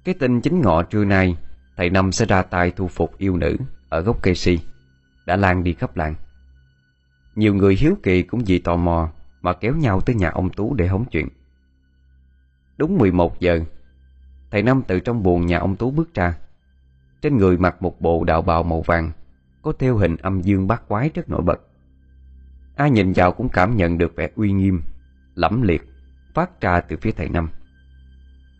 Cái tin chính ngọ trưa nay, Thầy Năm sẽ ra tay thu phục yêu nữ Ở gốc cây si, Đã lan đi khắp làng. Nhiều người hiếu kỳ cũng vì tò mò Mà kéo nhau tới nhà ông Tú để hóng chuyện. Đúng 11 giờ Thầy Năm từ trong buồng nhà ông Tú bước ra. Trên người mặc một bộ đạo bào màu vàng, Có theo hình âm dương bát quái rất nổi bật. Ai nhìn vào cũng cảm nhận được vẻ uy nghiêm, Lẫm liệt, Phát ra từ phía thầy Năm.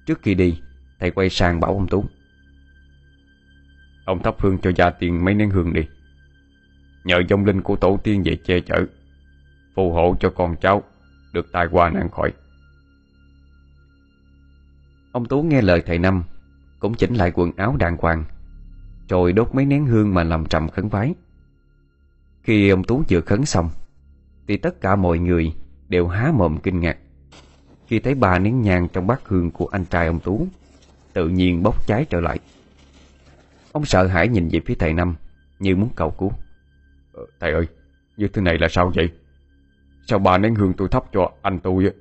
Trước khi đi, Thầy quay sang bảo ông Tú. Ông thắp hương cho gia tiên mấy nén hương đi. Nhờ dòng linh của tổ tiên về che chở, Phù hộ cho con cháu Được tai qua nạn khỏi. Ông Tú nghe lời thầy Năm Cũng chỉnh lại quần áo đàng hoàng Rồi đốt mấy nén hương mà làm trầm khấn vái. Khi ông Tú vừa khấn xong Thì tất cả mọi người đều há mồm kinh ngạc. Khi thấy ba nén nhang trong bát hương của anh trai ông Tú Tự nhiên bốc cháy trở lại. Ông sợ hãi nhìn về phía thầy Năm Như muốn cầu cứu. Ờ, Thầy ơi Như thế này là sao vậy? Sao ba nén hương tôi thắp cho anh tôi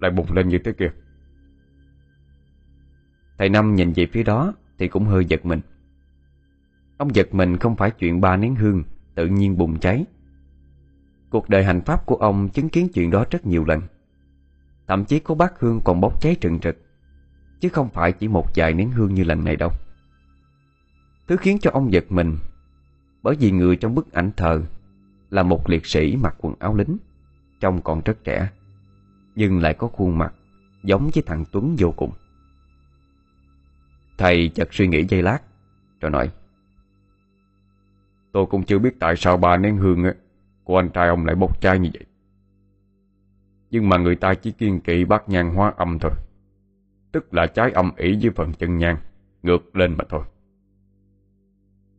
Lại bùng lên như thế kia? Thầy Năm nhìn về phía đó Thì cũng hơi giật mình. Ông giật mình không phải chuyện ba nén hương, Tự nhiên bùng cháy. Cuộc đời hành pháp của ông chứng kiến chuyện đó rất nhiều lần. Thậm chí có bát hương còn bốc cháy trừng trực Chứ không phải chỉ một vài nén hương như lần này đâu. Thứ khiến cho ông giật mình, Bởi vì người trong bức ảnh thờ Là một liệt sĩ mặc quần áo lính, Trông còn rất trẻ, Nhưng lại có khuôn mặt Giống với thằng Tuấn vô cùng. Thầy chợt suy nghĩ giây lát, Rồi nói, Tôi cũng chưa biết tại sao ba nén hương Của anh trai ông lại bốc cháy như vậy. Nhưng mà người ta chỉ kiên kỵ bát nhang hóa âm thôi, Tức là trái âm ỉ với phần chân nhang, Ngược lên mà thôi.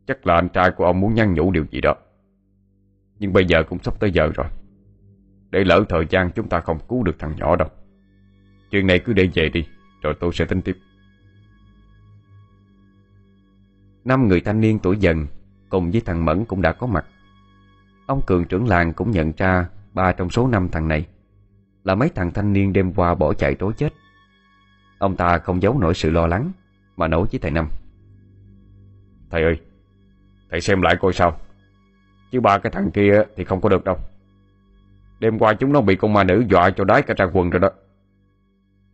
Chắc là anh trai của ông muốn nhăn nhủ điều gì đó. Nhưng bây giờ cũng sắp tới giờ rồi. Để lỡ thời gian chúng ta không cứu được thằng nhỏ đâu. Chuyện này cứ để về đi, Rồi tôi sẽ tính tiếp. Năm người thanh niên tuổi dần Cùng với thằng Mẫn cũng đã có mặt. Ông Cường trưởng làng cũng nhận ra Ba trong số năm thằng này Là mấy thằng thanh niên đêm qua bỏ chạy trối chết. Ông ta không giấu nổi sự lo lắng Mà nói với thầy Năm. Thầy ơi, Thầy xem lại coi sao. Chứ ba cái thằng kia thì không có được đâu. Đêm qua chúng nó bị con ma nữ dọa cho đái cả trang quần rồi đó.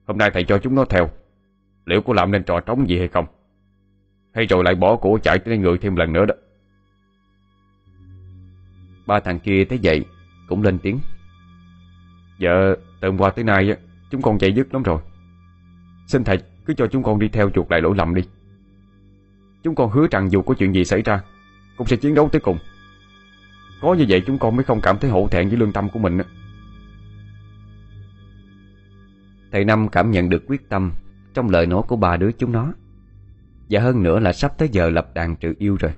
Hôm nay thầy cho chúng nó theo. Liệu có làm nên trò trống gì hay không? Hay rồi lại bỏ của chạy tới người thêm lần nữa đó. Ba thằng kia thấy vậy, Cũng lên tiếng. Dạ từ hôm qua tới nay Chúng con chạy dứt lắm rồi. Xin thầy, cứ cho chúng con đi theo chuột lại lỗi lầm đi. Chúng con hứa rằng dù có chuyện gì xảy ra, Cũng sẽ chiến đấu tới cùng. Có như vậy chúng con mới không cảm thấy hổ thẹn với lương tâm của mình Thầy Năm cảm nhận được quyết tâm Trong lời nói của ba đứa chúng nó và hơn nữa là sắp tới giờ lập đàn trừ yêu rồi.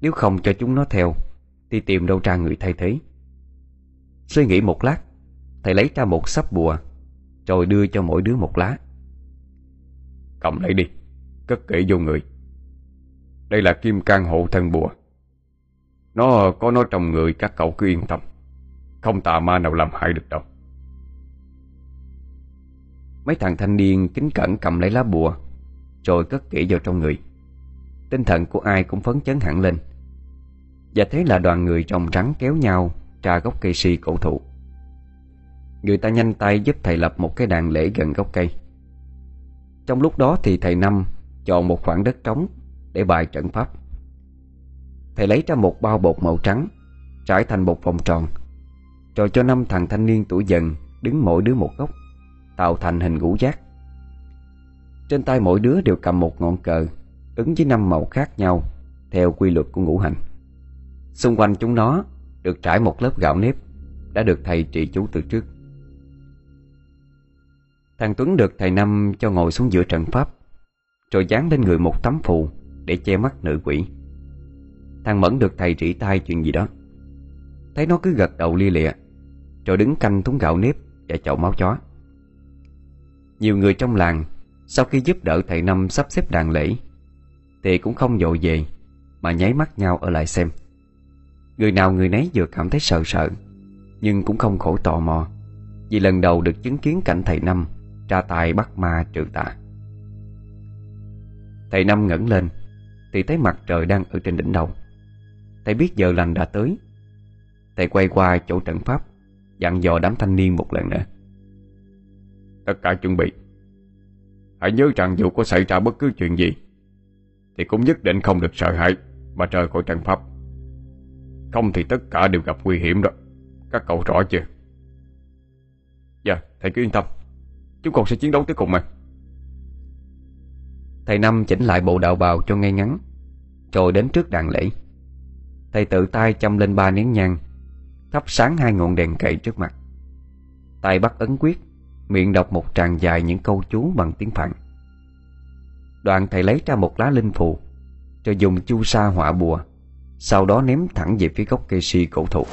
Nếu không cho chúng nó theo, Thì tìm đâu ra người thay thế. Suy nghĩ một lát, Thầy lấy ra một sắp bùa, Rồi đưa cho mỗi đứa một lá. Cầm lấy đi, Cất kỹ vô người. Đây là kim can hộ thân bùa. Nó có nó trong người, các cậu cứ yên tâm. Không tà ma nào làm hại được đâu. Mấy thằng thanh niên kính cẩn cầm lấy lá bùa rồi cất kỹ vào trong người. Tinh thần của ai cũng phấn chấn hẳn lên. Và thế là đoàn người trồng rắn kéo nhau Ra gốc cây si cổ thụ. Người ta nhanh tay giúp thầy lập một cái đàn lễ gần gốc cây. Trong lúc đó thì thầy Năm Chọn một khoảng đất trống Để bài trận pháp. Thầy lấy ra một bao bột màu trắng, Trải thành một vòng tròn, Rồi cho năm thằng thanh niên tuổi dần Đứng mỗi đứa một góc, Tạo thành hình ngũ giác. Trên tay mỗi đứa đều cầm một ngọn cờ, Ứng với năm màu khác nhau, Theo quy luật của ngũ hành. Xung quanh chúng nó, Được trải một lớp gạo nếp, Đã được thầy trị chú từ trước. Thằng Tuấn được thầy Năm cho ngồi xuống giữa trận pháp, Rồi dán lên người một tấm phù Để che mắt nữ quỷ. Thằng Mẫn được thầy chỉ tay chuyện gì đó. Thấy nó cứ gật đầu lia lịa, Rồi đứng canh thúng gạo nếp Và chậu máu chó. Nhiều người trong làng sau khi giúp đỡ thầy Năm sắp xếp đàn lễ Thì cũng không dội về, Mà nháy mắt nhau ở lại xem. Người nào người nấy vừa cảm thấy sợ sợ, Nhưng cũng không khổ tò mò, Vì lần đầu được chứng kiến cảnh thầy Năm Ra tài bắt ma trừ tà. Thầy Năm ngẩng lên, Thì thấy mặt trời đang ở trên đỉnh đầu. Thầy biết giờ lành đã tới. Thầy quay qua chỗ trận pháp, Dặn dò đám thanh niên một lần nữa. Tất cả chuẩn bị. Hãy nhớ rằng dù có xảy ra bất cứ chuyện gì, Thì cũng nhất định không được sợ hãi Mà rời khỏi trận pháp. Không thì tất cả đều gặp nguy hiểm đó. Các cậu rõ chưa? Dạ thầy cứ yên tâm. Chúng con sẽ chiến đấu tới cùng mà. Thầy Năm chỉnh lại bộ đạo bào cho ngay ngắn, Rồi đến trước đàn lễ. Thầy tự tay châm lên ba nén nhang, Thắp sáng hai ngọn đèn cậy trước mặt. Tay bắt ấn quyết Miệng đọc một tràng dài những câu chú bằng tiếng Phạn. Đoạn thầy lấy ra một lá linh phù Rồi dùng chu sa họa bùa Sau đó ném thẳng về phía gốc cây si cổ thụ.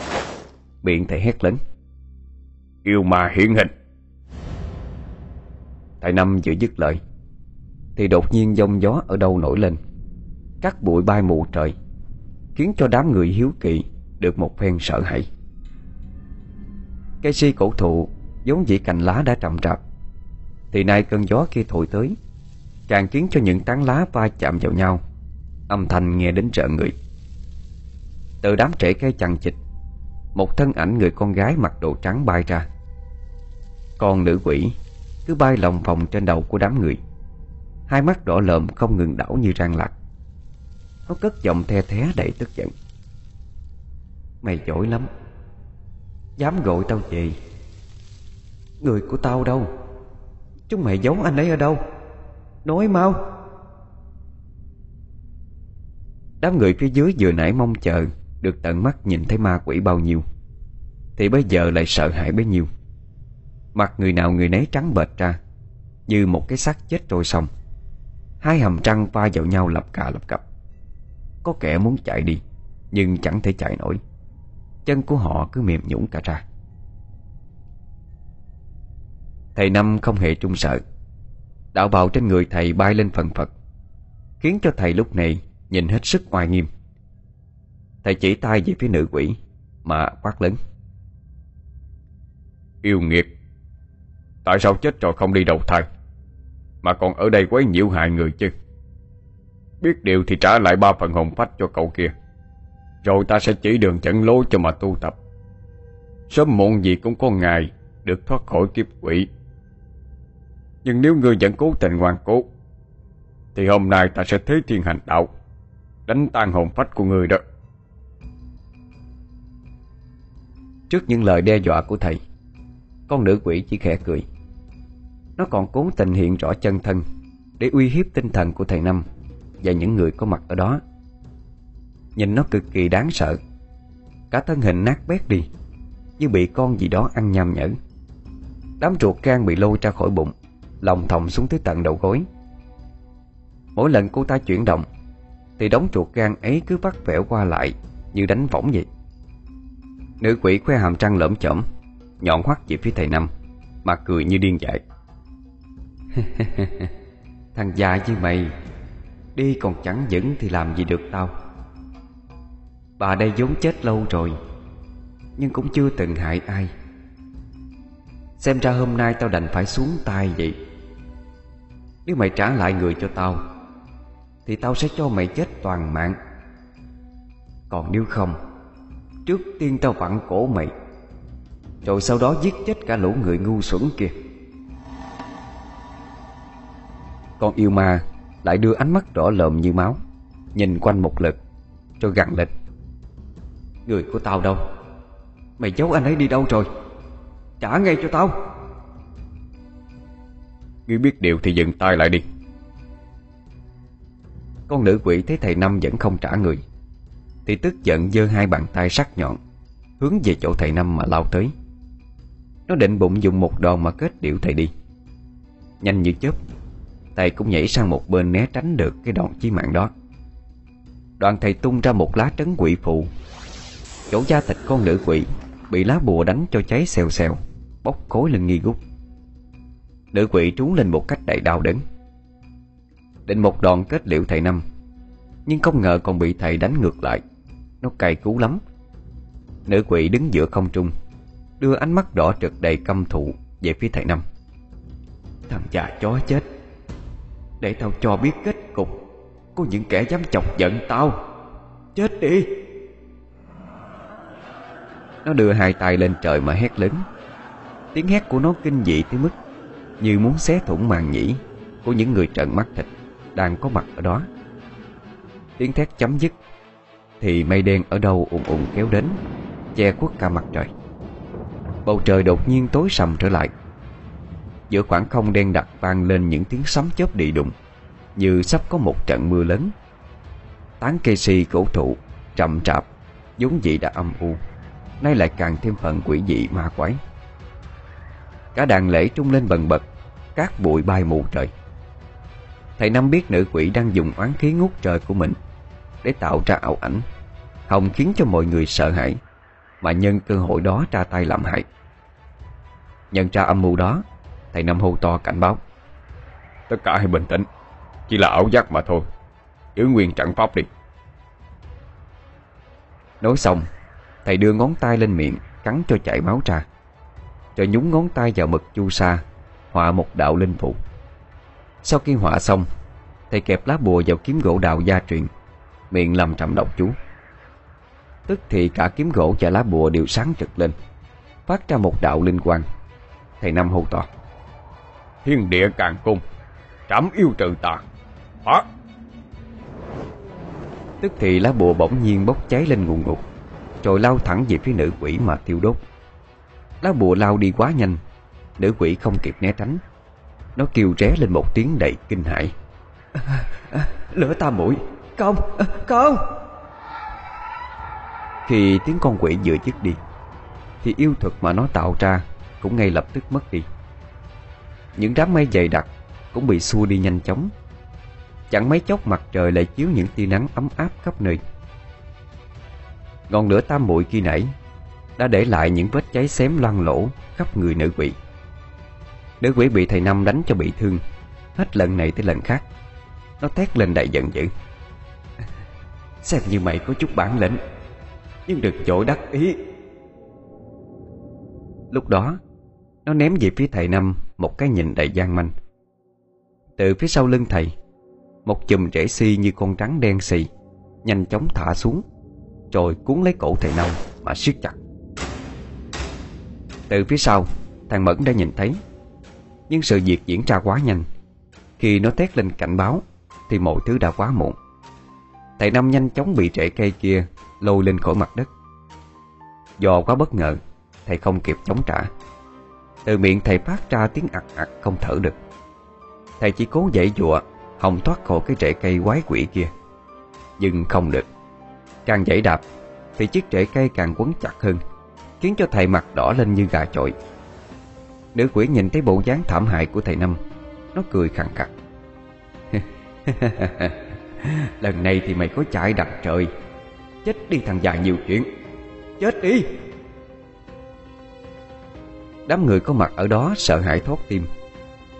Miệng thầy hét lớn Yêu ma hiện hình. Thầy Năm vừa dứt lời Thì đột nhiên giông gió ở đâu nổi lên Cắt bụi bay mù trời Khiến cho đám người hiếu kỳ Được một phen sợ hãi. Cây si cổ thụ Giống dĩ cành lá đã trầm rạp Thì nay cơn gió khi thổi tới, Càng khiến cho những tán lá va chạm vào nhau, Âm thanh nghe đến trợ người. Từ đám trẻ cây chằng chịch Một thân ảnh người con gái mặc đồ trắng bay ra. Con nữ quỷ Cứ bay lòng vòng trên đầu của đám người. Hai mắt đỏ lợm không ngừng đảo như rang lạc. Nó cất giọng the thé đầy tức giận. Mày giỏi lắm. Dám gọi tao về Người của tao đâu. Chúng mày giấu anh ấy ở đâu? Nói mau. Đám người phía dưới vừa nãy mong chờ, Được tận mắt nhìn thấy ma quỷ bao nhiêu. Thì bây giờ lại sợ hãi bấy nhiêu. Mặt người nào người nấy trắng bệch ra, Như một cái xác chết trôi sông Hai hầm trăng va vào nhau lập cà lập cập. Có kẻ muốn chạy đi, Nhưng chẳng thể chạy nổi. Chân của họ cứ mềm nhũn cả ra. Thầy Năm không hề trung sợ. Đạo bào trên người thầy bay lên phần phật, Khiến cho thầy lúc này Nhìn hết sức oai nghiêm. Thầy chỉ tay về phía nữ quỷ Mà quát lớn. Yêu nghiệt, Tại sao chết rồi không đi đầu thai? Mà còn ở đây quấy nhiễu hại người chứ? Biết điều thì trả lại ba phần hồn phách cho cậu kia, Rồi ta sẽ chỉ đường dẫn lối cho mà tu tập. Sớm muộn gì cũng có ngày Được thoát khỏi kiếp quỷ. Nhưng nếu ngươi vẫn cố tình ngoan cố, Thì hôm nay ta sẽ thế thiên hành đạo, Đánh tan hồn phách của người đó. Trước những lời đe dọa của thầy, Con nữ quỷ chỉ khẽ cười. Nó còn cố tình hiện rõ chân thân Để uy hiếp tinh thần của thầy Năm Và những người có mặt ở đó. Nhìn nó cực kỳ đáng sợ, Cả thân hình nát bét đi, Như bị con gì đó ăn nhầm nhở. Đám ruột gan bị lôi ra khỏi bụng Lòng thòng xuống tới tận đầu gối. Mỗi lần cô ta chuyển động, Thì đống chuột gan ấy cứ vắt vẻo qua lại Như đánh võng vậy. Nữ quỷ khoe hàm trăng lởm chởm Nhọn hoắt về phía thầy Năm, Mà cười như điên dại. <laughs> Thằng già như mày, Đi còn chẳng vững thì làm gì được tao. Bà đây vốn chết lâu rồi, Nhưng cũng chưa từng hại ai. Xem ra hôm nay tao đành phải xuống tay vậy. Nếu mày trả lại người cho tao, Thì tao sẽ cho mày chết toàn mạng. Còn nếu không, Trước tiên tao vặn cổ mày, Rồi sau đó giết chết cả lũ người ngu xuẩn kia. Con yêu ma lại đưa ánh mắt đỏ lợm như máu, Nhìn quanh một lượt, Rồi gằn lên. Người của tao đâu? Mày giấu anh ấy đi đâu rồi? Trả ngay cho tao. Ngươi biết điều thì dừng tay lại đi. Con nữ quỷ thấy thầy Năm vẫn không trả người, Thì tức giận giơ hai bàn tay sắc nhọn, Hướng về chỗ thầy Năm mà lao tới. Nó định bụng dùng một đòn mà kết điệu thầy đi. Nhanh như chớp, Thầy cũng nhảy sang một bên né tránh được cái đòn chí mạng đó. Đoàn thầy tung ra một lá trấn quỷ phụ. Chỗ da thịt con nữ quỷ Bị lá bùa đánh cho cháy xèo xèo, Bốc khối lên nghi gút. Nữ quỷ trú lên một cách đầy đau đớn. Định một đòn kết liễu thầy Năm, Nhưng không ngờ còn bị thầy đánh ngược lại. Nó cay cú lắm. Nữ quỷ đứng giữa không trung, Đưa ánh mắt đỏ trực đầy căm thụ Về phía thầy Năm. Thằng già chó chết, Để tao cho biết kết cục. Có những kẻ dám chọc giận tao. Chết đi. Nó đưa hai tay lên trời mà hét lớn. Tiếng hét của nó kinh dị tới mức như muốn xé thủng màn nhĩ Của những người trợn mắt thịt Đang có mặt ở đó. Tiếng thét chấm dứt, Thì mây đen ở đâu ùn ùn kéo đến, Che khuất cả mặt trời. Bầu trời đột nhiên tối sầm trở lại. Giữa khoảng không đen đặc vang lên những tiếng sấm chớp đi đụng Như sắp có một trận mưa lớn. Tán cây si cổ thụ Chậm trạp vốn dĩ đã âm u, Nay lại càng thêm phần quỷ dị ma quái. Cả đàn lễ trung lên bần bật Cát bụi bay mù trời. Thầy Năm biết nữ quỷ đang dùng oán khí ngút trời của mình Để tạo ra ảo ảnh Hồng khiến cho mọi người sợ hãi Mà nhân cơ hội đó ra tay làm hại. Nhận ra âm mưu đó Thầy Năm hô to cảnh báo. Tất cả hãy bình tĩnh Chỉ là ảo giác mà thôi Giữ nguyên trận pháp đi. Nói xong Thầy đưa ngón tay lên miệng Cắn cho chảy máu ra Rồi nhúng ngón tay vào mực chu sa Họa một đạo linh phụ. Sau khi họa xong Thầy kẹp lá bùa vào kiếm gỗ đào gia truyền Miệng lầm trầm đọc chú. Tức thì cả kiếm gỗ và lá bùa đều sáng trực lên Phát ra một đạo linh quang. Thầy Năm hô to Thiên địa càng cung Trảm yêu trừ tà. Phá Tức thì lá bùa bỗng nhiên bốc cháy lên ngùn ngụt Rồi lao thẳng về phía nữ quỷ mà tiêu đốt. Lá bùa lao đi quá nhanh Nữ quỷ không kịp né tránh. Nó kêu ré lên một tiếng đầy kinh hãi. À, à, Lửa ta mũi. Không, à, không Khi tiếng con quỷ vừa dứt đi Thì yêu thuật mà nó tạo ra Cũng ngay lập tức mất đi. Những đám mây dày đặc Cũng bị xua đi nhanh chóng. Chẳng mấy chốc mặt trời lại chiếu những tia nắng ấm áp khắp nơi. Ngọn lửa tam muội khi nãy Đã để lại những vết cháy xém loang lỗ khắp người nữ quỷ Nữ quỷ bị thầy Năm đánh cho bị thương. Hết lần này tới lần khác. Nó thét lên đầy giận dữ. Xem như mày có chút bản lĩnh, Nhưng được chỗ đắc ý. Lúc đó, Nó ném về phía thầy Năm Một cái nhìn đầy gian manh. Từ phía sau lưng thầy, Một chùm rễ si như con trắng đen xì Nhanh chóng thả xuống, Rồi cuốn lấy cổ thầy Năm Mà siết chặt. Từ phía sau, Thằng Mẫn đã nhìn thấy nhưng sự việc diễn ra quá nhanh. Khi nó tét lên cảnh báo, Thì mọi thứ đã quá muộn. Thầy Năm nhanh chóng bị rễ cây kia Lôi lên khỏi mặt đất. Do quá bất ngờ, Thầy không kịp chống trả. Từ miệng thầy phát ra tiếng ặt ặt không thở được. Thầy chỉ cố dậy dụa Hòng thoát khỏi cái rễ cây quái quỷ kia. Nhưng không được. Càng dãy đạp, Thì chiếc rễ cây càng quấn chặt hơn, Khiến cho thầy mặt đỏ lên như gà chọi. Nữ quỷ nhìn thấy bộ dáng thảm hại của thầy Năm, Nó cười khẳng khặt <laughs> Lần này thì mày có chạy đằng trời. Chết đi thằng già nhiều chuyện. Chết đi. Đám người có mặt ở đó sợ hãi thốt tim.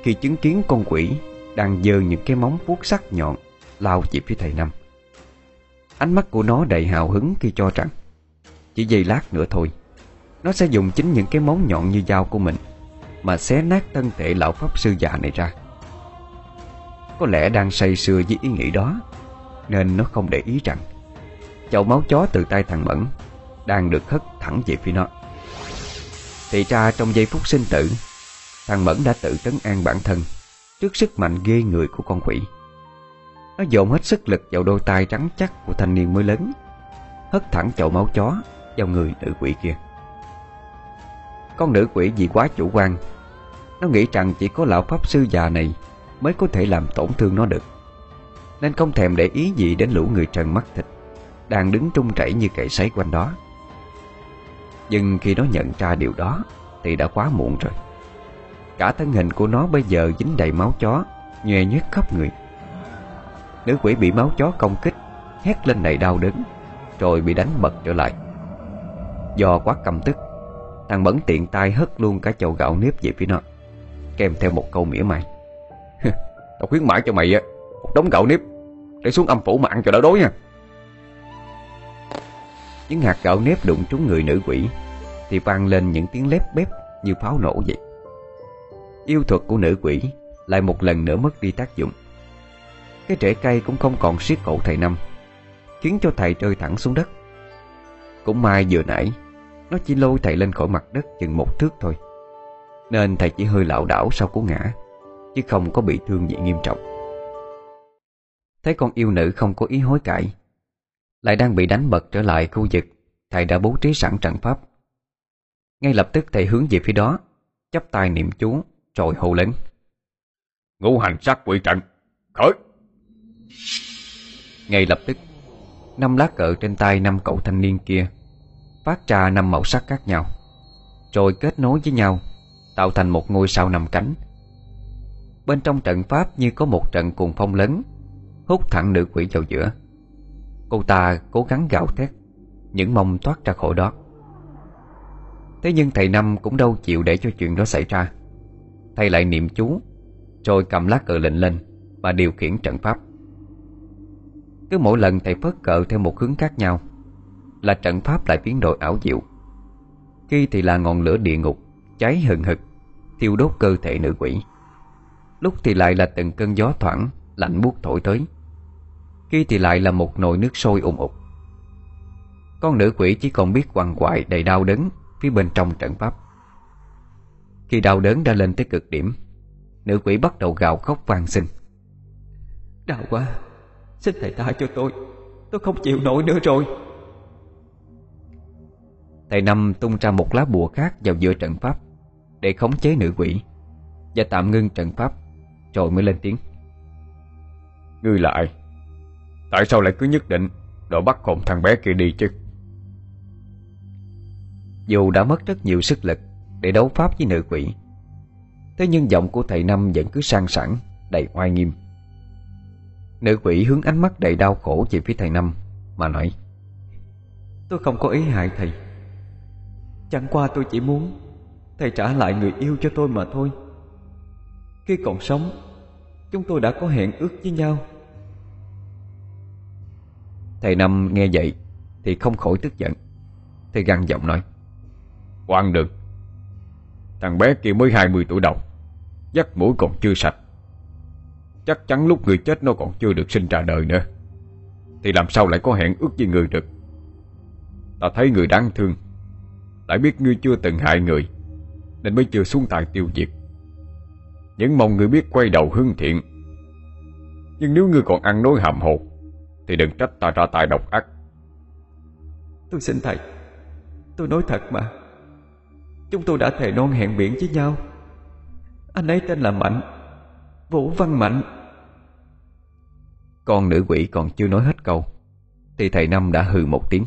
Khi chứng kiến con quỷ Đang giơ những cái móng vuốt sắc nhọn, Lao về phía thầy Năm. Ánh mắt của nó đầy hào hứng khi cho rằng Chỉ giây lát nữa thôi, Nó sẽ dùng chính những cái móng nhọn như dao của mình mà xé nát thân thể lão pháp sư già này ra. Có lẽ đang say sưa với ý nghĩ đó, Nên nó không để ý rằng Chậu máu chó từ tay thằng Mẫn Đang được hất thẳng về phía nó. Thì ra trong giây phút sinh tử, Thằng Mẫn đã tự trấn an bản thân Trước sức mạnh ghê người của con quỷ. Nó dồn hết sức lực vào đôi tay trắng chắc của thanh niên mới lớn, Hất thẳng chậu máu chó vào người nữ quỷ kia. Con nữ quỷ vì quá chủ quan. Nó nghĩ rằng chỉ có lão pháp sư già này Mới có thể làm tổn thương nó được. Nên không thèm để ý gì đến lũ người trần mắt thịt Đang đứng trung chảy như cậy sấy quanh đó. Nhưng khi nó nhận ra điều đó Thì đã quá muộn rồi. Cả thân hình của nó bây giờ dính đầy máu chó, Nhòe nhét khắp người. Nữ quỷ bị máu chó công kích, Hét lên đầy đau đớn, Rồi bị đánh bật trở lại. Do quá căm tức Thằng Bẩn tiện tay hất luôn cả chậu gạo nếp về phía nó. Kèm theo một câu mỉa mai. <laughs> Tao khuyến mãi cho mày á, Một đống gạo nếp Để xuống âm phủ mà ăn cho đỡ đói nha. Những hạt gạo nếp đụng trúng người nữ quỷ Thì vang lên những tiếng lép bép Như pháo nổ vậy. Yêu thuật của nữ quỷ Lại một lần nữa mất đi tác dụng. Cái rễ cây cũng không còn siết cổ thầy Năm, Khiến cho thầy rơi thẳng xuống đất. Cũng may vừa nãy nó chỉ lôi thầy lên khỏi mặt đất chừng một thước thôi. Nên thầy chỉ hơi lảo đảo sau cú ngã Chứ không có bị thương gì nghiêm trọng. Thấy con yêu nữ không có ý hối cải Lại đang bị đánh bật trở lại khu vực Thầy đã bố trí sẵn trận pháp. Ngay lập tức thầy hướng về phía đó chắp tay niệm chú Rồi hô lớn. Ngũ hành sát quỷ trận Khởi! Ngay lập tức Năm lá cờ trên tay năm cậu thanh niên kia Phát ra năm màu sắc khác nhau, Rồi kết nối với nhau, Tạo thành một ngôi sao nằm cánh. Bên trong trận pháp như có một trận cuồng phong lớn, Hút thẳng nữ quỷ vào giữa. Cô ta cố gắng gào thét, Những mong thoát ra khỏi đó. Thế nhưng thầy Năm cũng đâu chịu để cho chuyện đó xảy ra. Thầy lại niệm chú, Rồi cầm lá cờ lệnh lên Và điều khiển trận pháp. Cứ mỗi lần thầy phớt cờ theo một hướng khác nhau là trận pháp lại biến đổi ảo diệu. Khi thì là ngọn lửa địa ngục, Cháy hừng hực, Thiêu đốt cơ thể nữ quỷ. Lúc thì lại là từng cơn gió thoảng, Lạnh buốt thổi tới. Khi thì lại là một nồi nước sôi ùn ục Con nữ quỷ chỉ còn biết quằn quại đầy đau đớn Phía bên trong trận pháp. Khi đau đớn đã lên tới cực điểm, Nữ quỷ bắt đầu gào khóc van xin. Đau quá, Xin thầy tha cho tôi. Tôi không chịu nổi nữa rồi. Thầy Năm tung ra một lá bùa khác vào giữa trận pháp Để khống chế nữ quỷ Và tạm ngưng trận pháp Rồi mới lên tiếng. Ngươi là ai Tại sao lại cứ nhất định Đội bắt hồn thằng bé kia đi chứ? Dù đã mất rất nhiều sức lực Để đấu pháp với nữ quỷ Thế nhưng giọng của thầy Năm vẫn cứ sang sảng Đầy oai nghiêm. Nữ quỷ hướng ánh mắt đầy đau khổ về phía thầy Năm Mà nói Tôi không có ý hại thầy Chẳng qua tôi chỉ muốn Thầy trả lại người yêu cho tôi mà thôi. Khi còn sống, Chúng tôi đã có hẹn ước với nhau. Thầy Năm nghe vậy Thì không khỏi tức giận. Thầy gằn giọng nói Khoan được Thằng bé kia mới 20 tuổi đầu Dắt mũi còn chưa sạch. Chắc chắn lúc người chết nó còn chưa được sinh ra đời nữa. Thì làm sao lại có hẹn ước với người được? Ta thấy người đáng thương lại biết ngươi chưa từng hại người Nên mới chưa xuống tài tiêu diệt. Những mong ngươi biết quay đầu hương thiện. Nhưng nếu ngươi còn ăn nói hàm hồ Thì đừng trách ta ra tài độc ác. Tôi xin thầy Tôi nói thật mà. Chúng tôi đã thề non hẹn biển với nhau. Anh ấy tên là Mạnh Vũ Văn Mạnh. Con nữ quỷ còn chưa nói hết câu Thì thầy Năm đã hừ một tiếng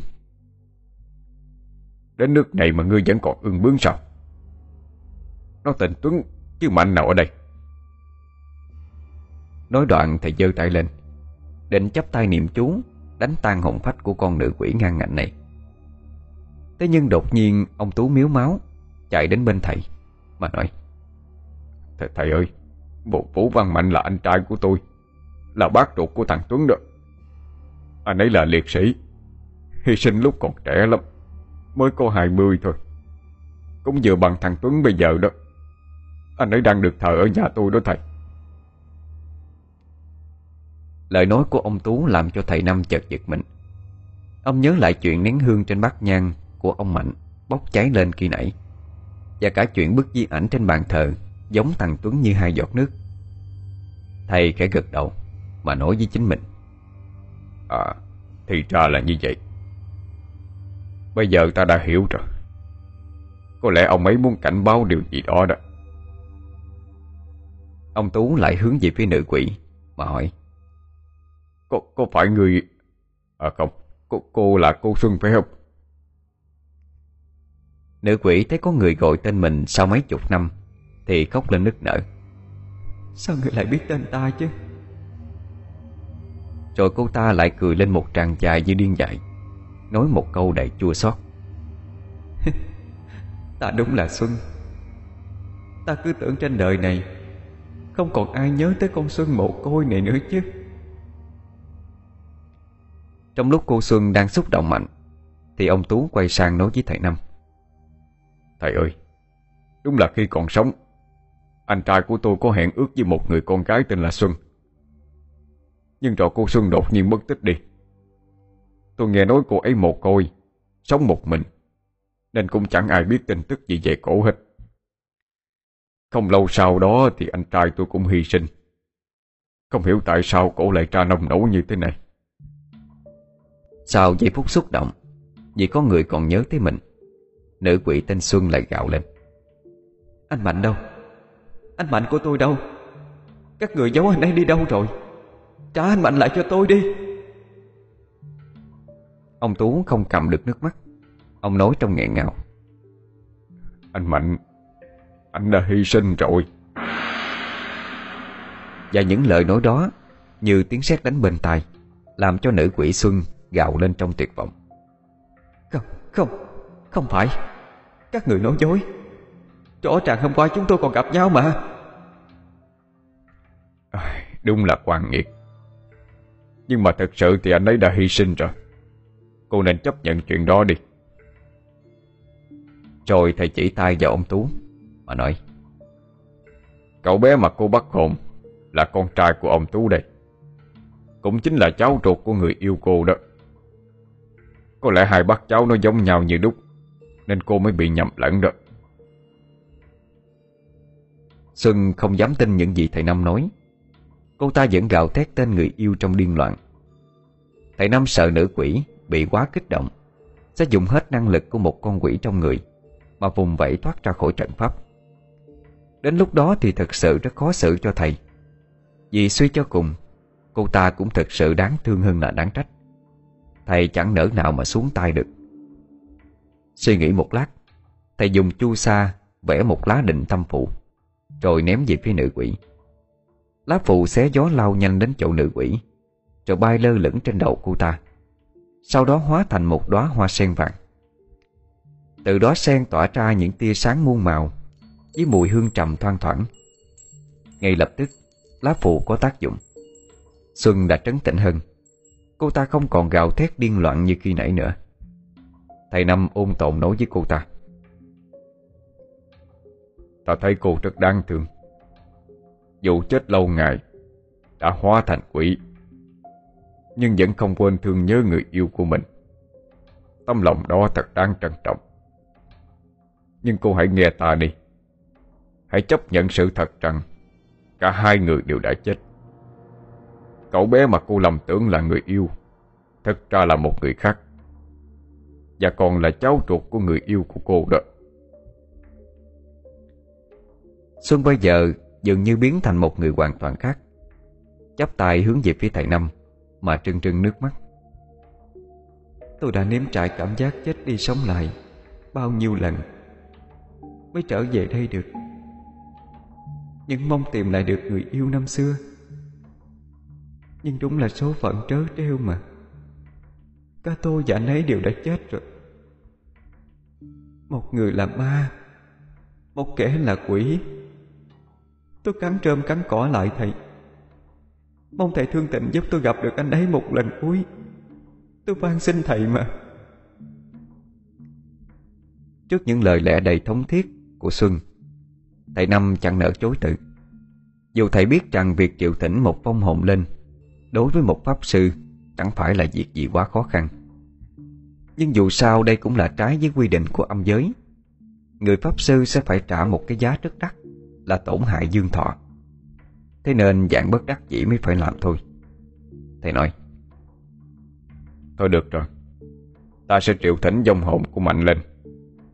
Đến nước này mà ngươi vẫn còn ưng bướng sao? Nó tên Tuấn Chứ Mạnh nào ở đây? Nói đoạn thầy giơ tay lên Định chấp tay niệm chú Đánh tan hồn phách của con nữ quỷ ngang ngạnh này. Thế nhưng đột nhiên Ông Tú miếu máu Chạy đến bên thầy Mà nói Thầy, thầy ơi Bộ Vũ Văn Mạnh là anh trai của tôi Là bác ruột của thằng Tuấn đó. Anh ấy là liệt sĩ Hy sinh lúc còn trẻ lắm. Mới có 20 thôi. Cũng vừa bằng thằng Tuấn bây giờ đó. Anh ấy đang được thờ ở nhà tôi đó thầy. Lời nói của ông Tú làm cho thầy Năm chợt giật mình. Ông nhớ lại chuyện nén hương trên bát nhang Của ông Mạnh Bốc cháy lên khi nãy Và cả chuyện bức di ảnh trên bàn thờ Giống thằng Tuấn như hai giọt nước. Thầy khẽ gật đầu Mà nói với chính mình. À Thì ra là như vậy Bây giờ ta đã hiểu rồi. Có lẽ ông ấy muốn cảnh báo điều gì đó đó. Ông Tú lại hướng về phía nữ quỷ Mà hỏi Có, có phải người... À không, cô, cô là cô Xuân phải không? Nữ quỷ thấy có người gọi tên mình sau mấy chục năm Thì khóc lên nức nở. Sao người lại biết tên ta chứ? Rồi cô ta lại cười lên một tràng dài như điên dại Nói một câu đầy chua xót. <laughs> Ta đúng là Xuân. Ta cứ tưởng trên đời này Không còn ai nhớ tới con Xuân mồ côi này nữa chứ. Trong lúc cô Xuân đang xúc động mạnh Thì ông Tú quay sang nói với thầy Năm. Thầy ơi Đúng là khi còn sống Anh trai của tôi có hẹn ước với một người con gái tên là Xuân. Nhưng rồi cô Xuân đột nhiên mất tích đi Tôi nghe nói cô ấy mồ côi, Sống một mình, Nên cũng chẳng ai biết tin tức gì về cổ hết. Không lâu sau đó Thì anh trai tôi cũng hy sinh. Không hiểu tại sao cổ lại tra nông nổ như thế này. Sau giây phút xúc động, Vì có người còn nhớ tới mình, Nữ quỷ tên Xuân lại gạo lên. Anh Mạnh đâu? Anh Mạnh của tôi đâu? Các người giấu anh ấy đi đâu rồi? Trả anh Mạnh lại cho tôi đi. Ông Tú không cầm được nước mắt. Ông nói trong nghẹn ngào. Anh Mạnh Anh đã hy sinh rồi. Và những lời nói đó Như tiếng sét đánh bên tai Làm cho nữ quỷ Xuân gào lên trong tuyệt vọng. Không, không Không phải. Các người nói dối. Rõ ràng hôm qua chúng tôi còn gặp nhau mà. Đúng là quan nghiệt. Nhưng mà thật sự thì anh ấy đã hy sinh rồi Cô nên chấp nhận chuyện đó đi. Rồi thầy chỉ tay vào ông Tú, Mà nói, Cậu bé mà cô bắt hồn Là con trai của ông Tú đây. Cũng chính là cháu ruột của người yêu cô đó. Có lẽ hai bác cháu nó giống nhau như đúc, Nên cô mới bị nhầm lẫn đó. Xuân không dám tin những gì thầy Năm nói. Cô ta vẫn gào thét tên người yêu trong điên loạn. Thầy Năm sợ nữ quỷ bị quá kích động, Sẽ dùng hết năng lực của một con quỷ trong người Mà vùng vẫy thoát ra khỏi trận pháp. Đến lúc đó thì thật sự rất khó xử cho thầy. Vì suy cho cùng, Cô ta cũng thật sự đáng thương hơn là đáng trách. Thầy chẳng nỡ nào mà xuống tay được. Suy nghĩ một lát, Thầy dùng chu sa Vẽ một lá định tâm phụ, Rồi ném về phía nữ quỷ. Lá phụ xé gió lao nhanh đến chỗ nữ quỷ, Rồi bay lơ lửng trên đầu cô ta. Sau đó hóa thành một đóa hoa sen vàng. Từ đó sen tỏa ra những tia sáng muôn màu, Với mùi hương trầm thoang thoảng. Ngay lập tức, Lá phụ có tác dụng. Xuân đã trấn tĩnh hơn. Cô ta không còn gào thét điên loạn như khi nãy nữa. Thầy Năm ôn tồn nói với cô ta. Ta thấy cô rất đáng thương. Dù chết lâu ngày, Đã hóa thành quỷ. Nhưng vẫn không quên thương nhớ người yêu của mình. Tâm lòng đó thật đáng trân trọng. Nhưng cô hãy nghe ta đi. Hãy chấp nhận sự thật rằng, Cả hai người đều đã chết. Cậu bé mà cô lầm tưởng là người yêu, Thật ra là một người khác. Và còn là cháu ruột của người yêu của cô đó. Xuân bây giờ dường như biến thành một người hoàn toàn khác. Chắp tay hướng về phía thầy Năm. Mà trưng trưng nước mắt. Tôi đã nếm trải cảm giác chết đi sống lại Bao nhiêu lần Mới trở về đây được. Nhưng mong tìm lại được người yêu năm xưa. Nhưng đúng là số phận trớ trêu mà. Cả tôi và anh ấy đều đã chết rồi. Một người là ma, Một kẻ là quỷ. Tôi cắn trơm cắn cỏ lại thầy. Mong thầy thương tình giúp tôi gặp được anh ấy một lần cuối. Tôi van xin thầy mà. Trước những lời lẽ đầy thống thiết của Xuân, Thầy Năm chẳng nỡ chối từ. Dù thầy biết rằng việc triệu thỉnh một phong hồn lên Đối với một pháp sư Chẳng phải là việc gì quá khó khăn. Nhưng dù sao đây cũng là trái với quy định của âm giới. Người pháp sư sẽ phải trả một cái giá rất đắt Là tổn hại dương thọ. Thế nên dạng bất đắc dĩ mới phải làm thôi. Thầy nói, Thôi được rồi. Ta sẽ triệu thỉnh dòng hồn của Mạnh lên,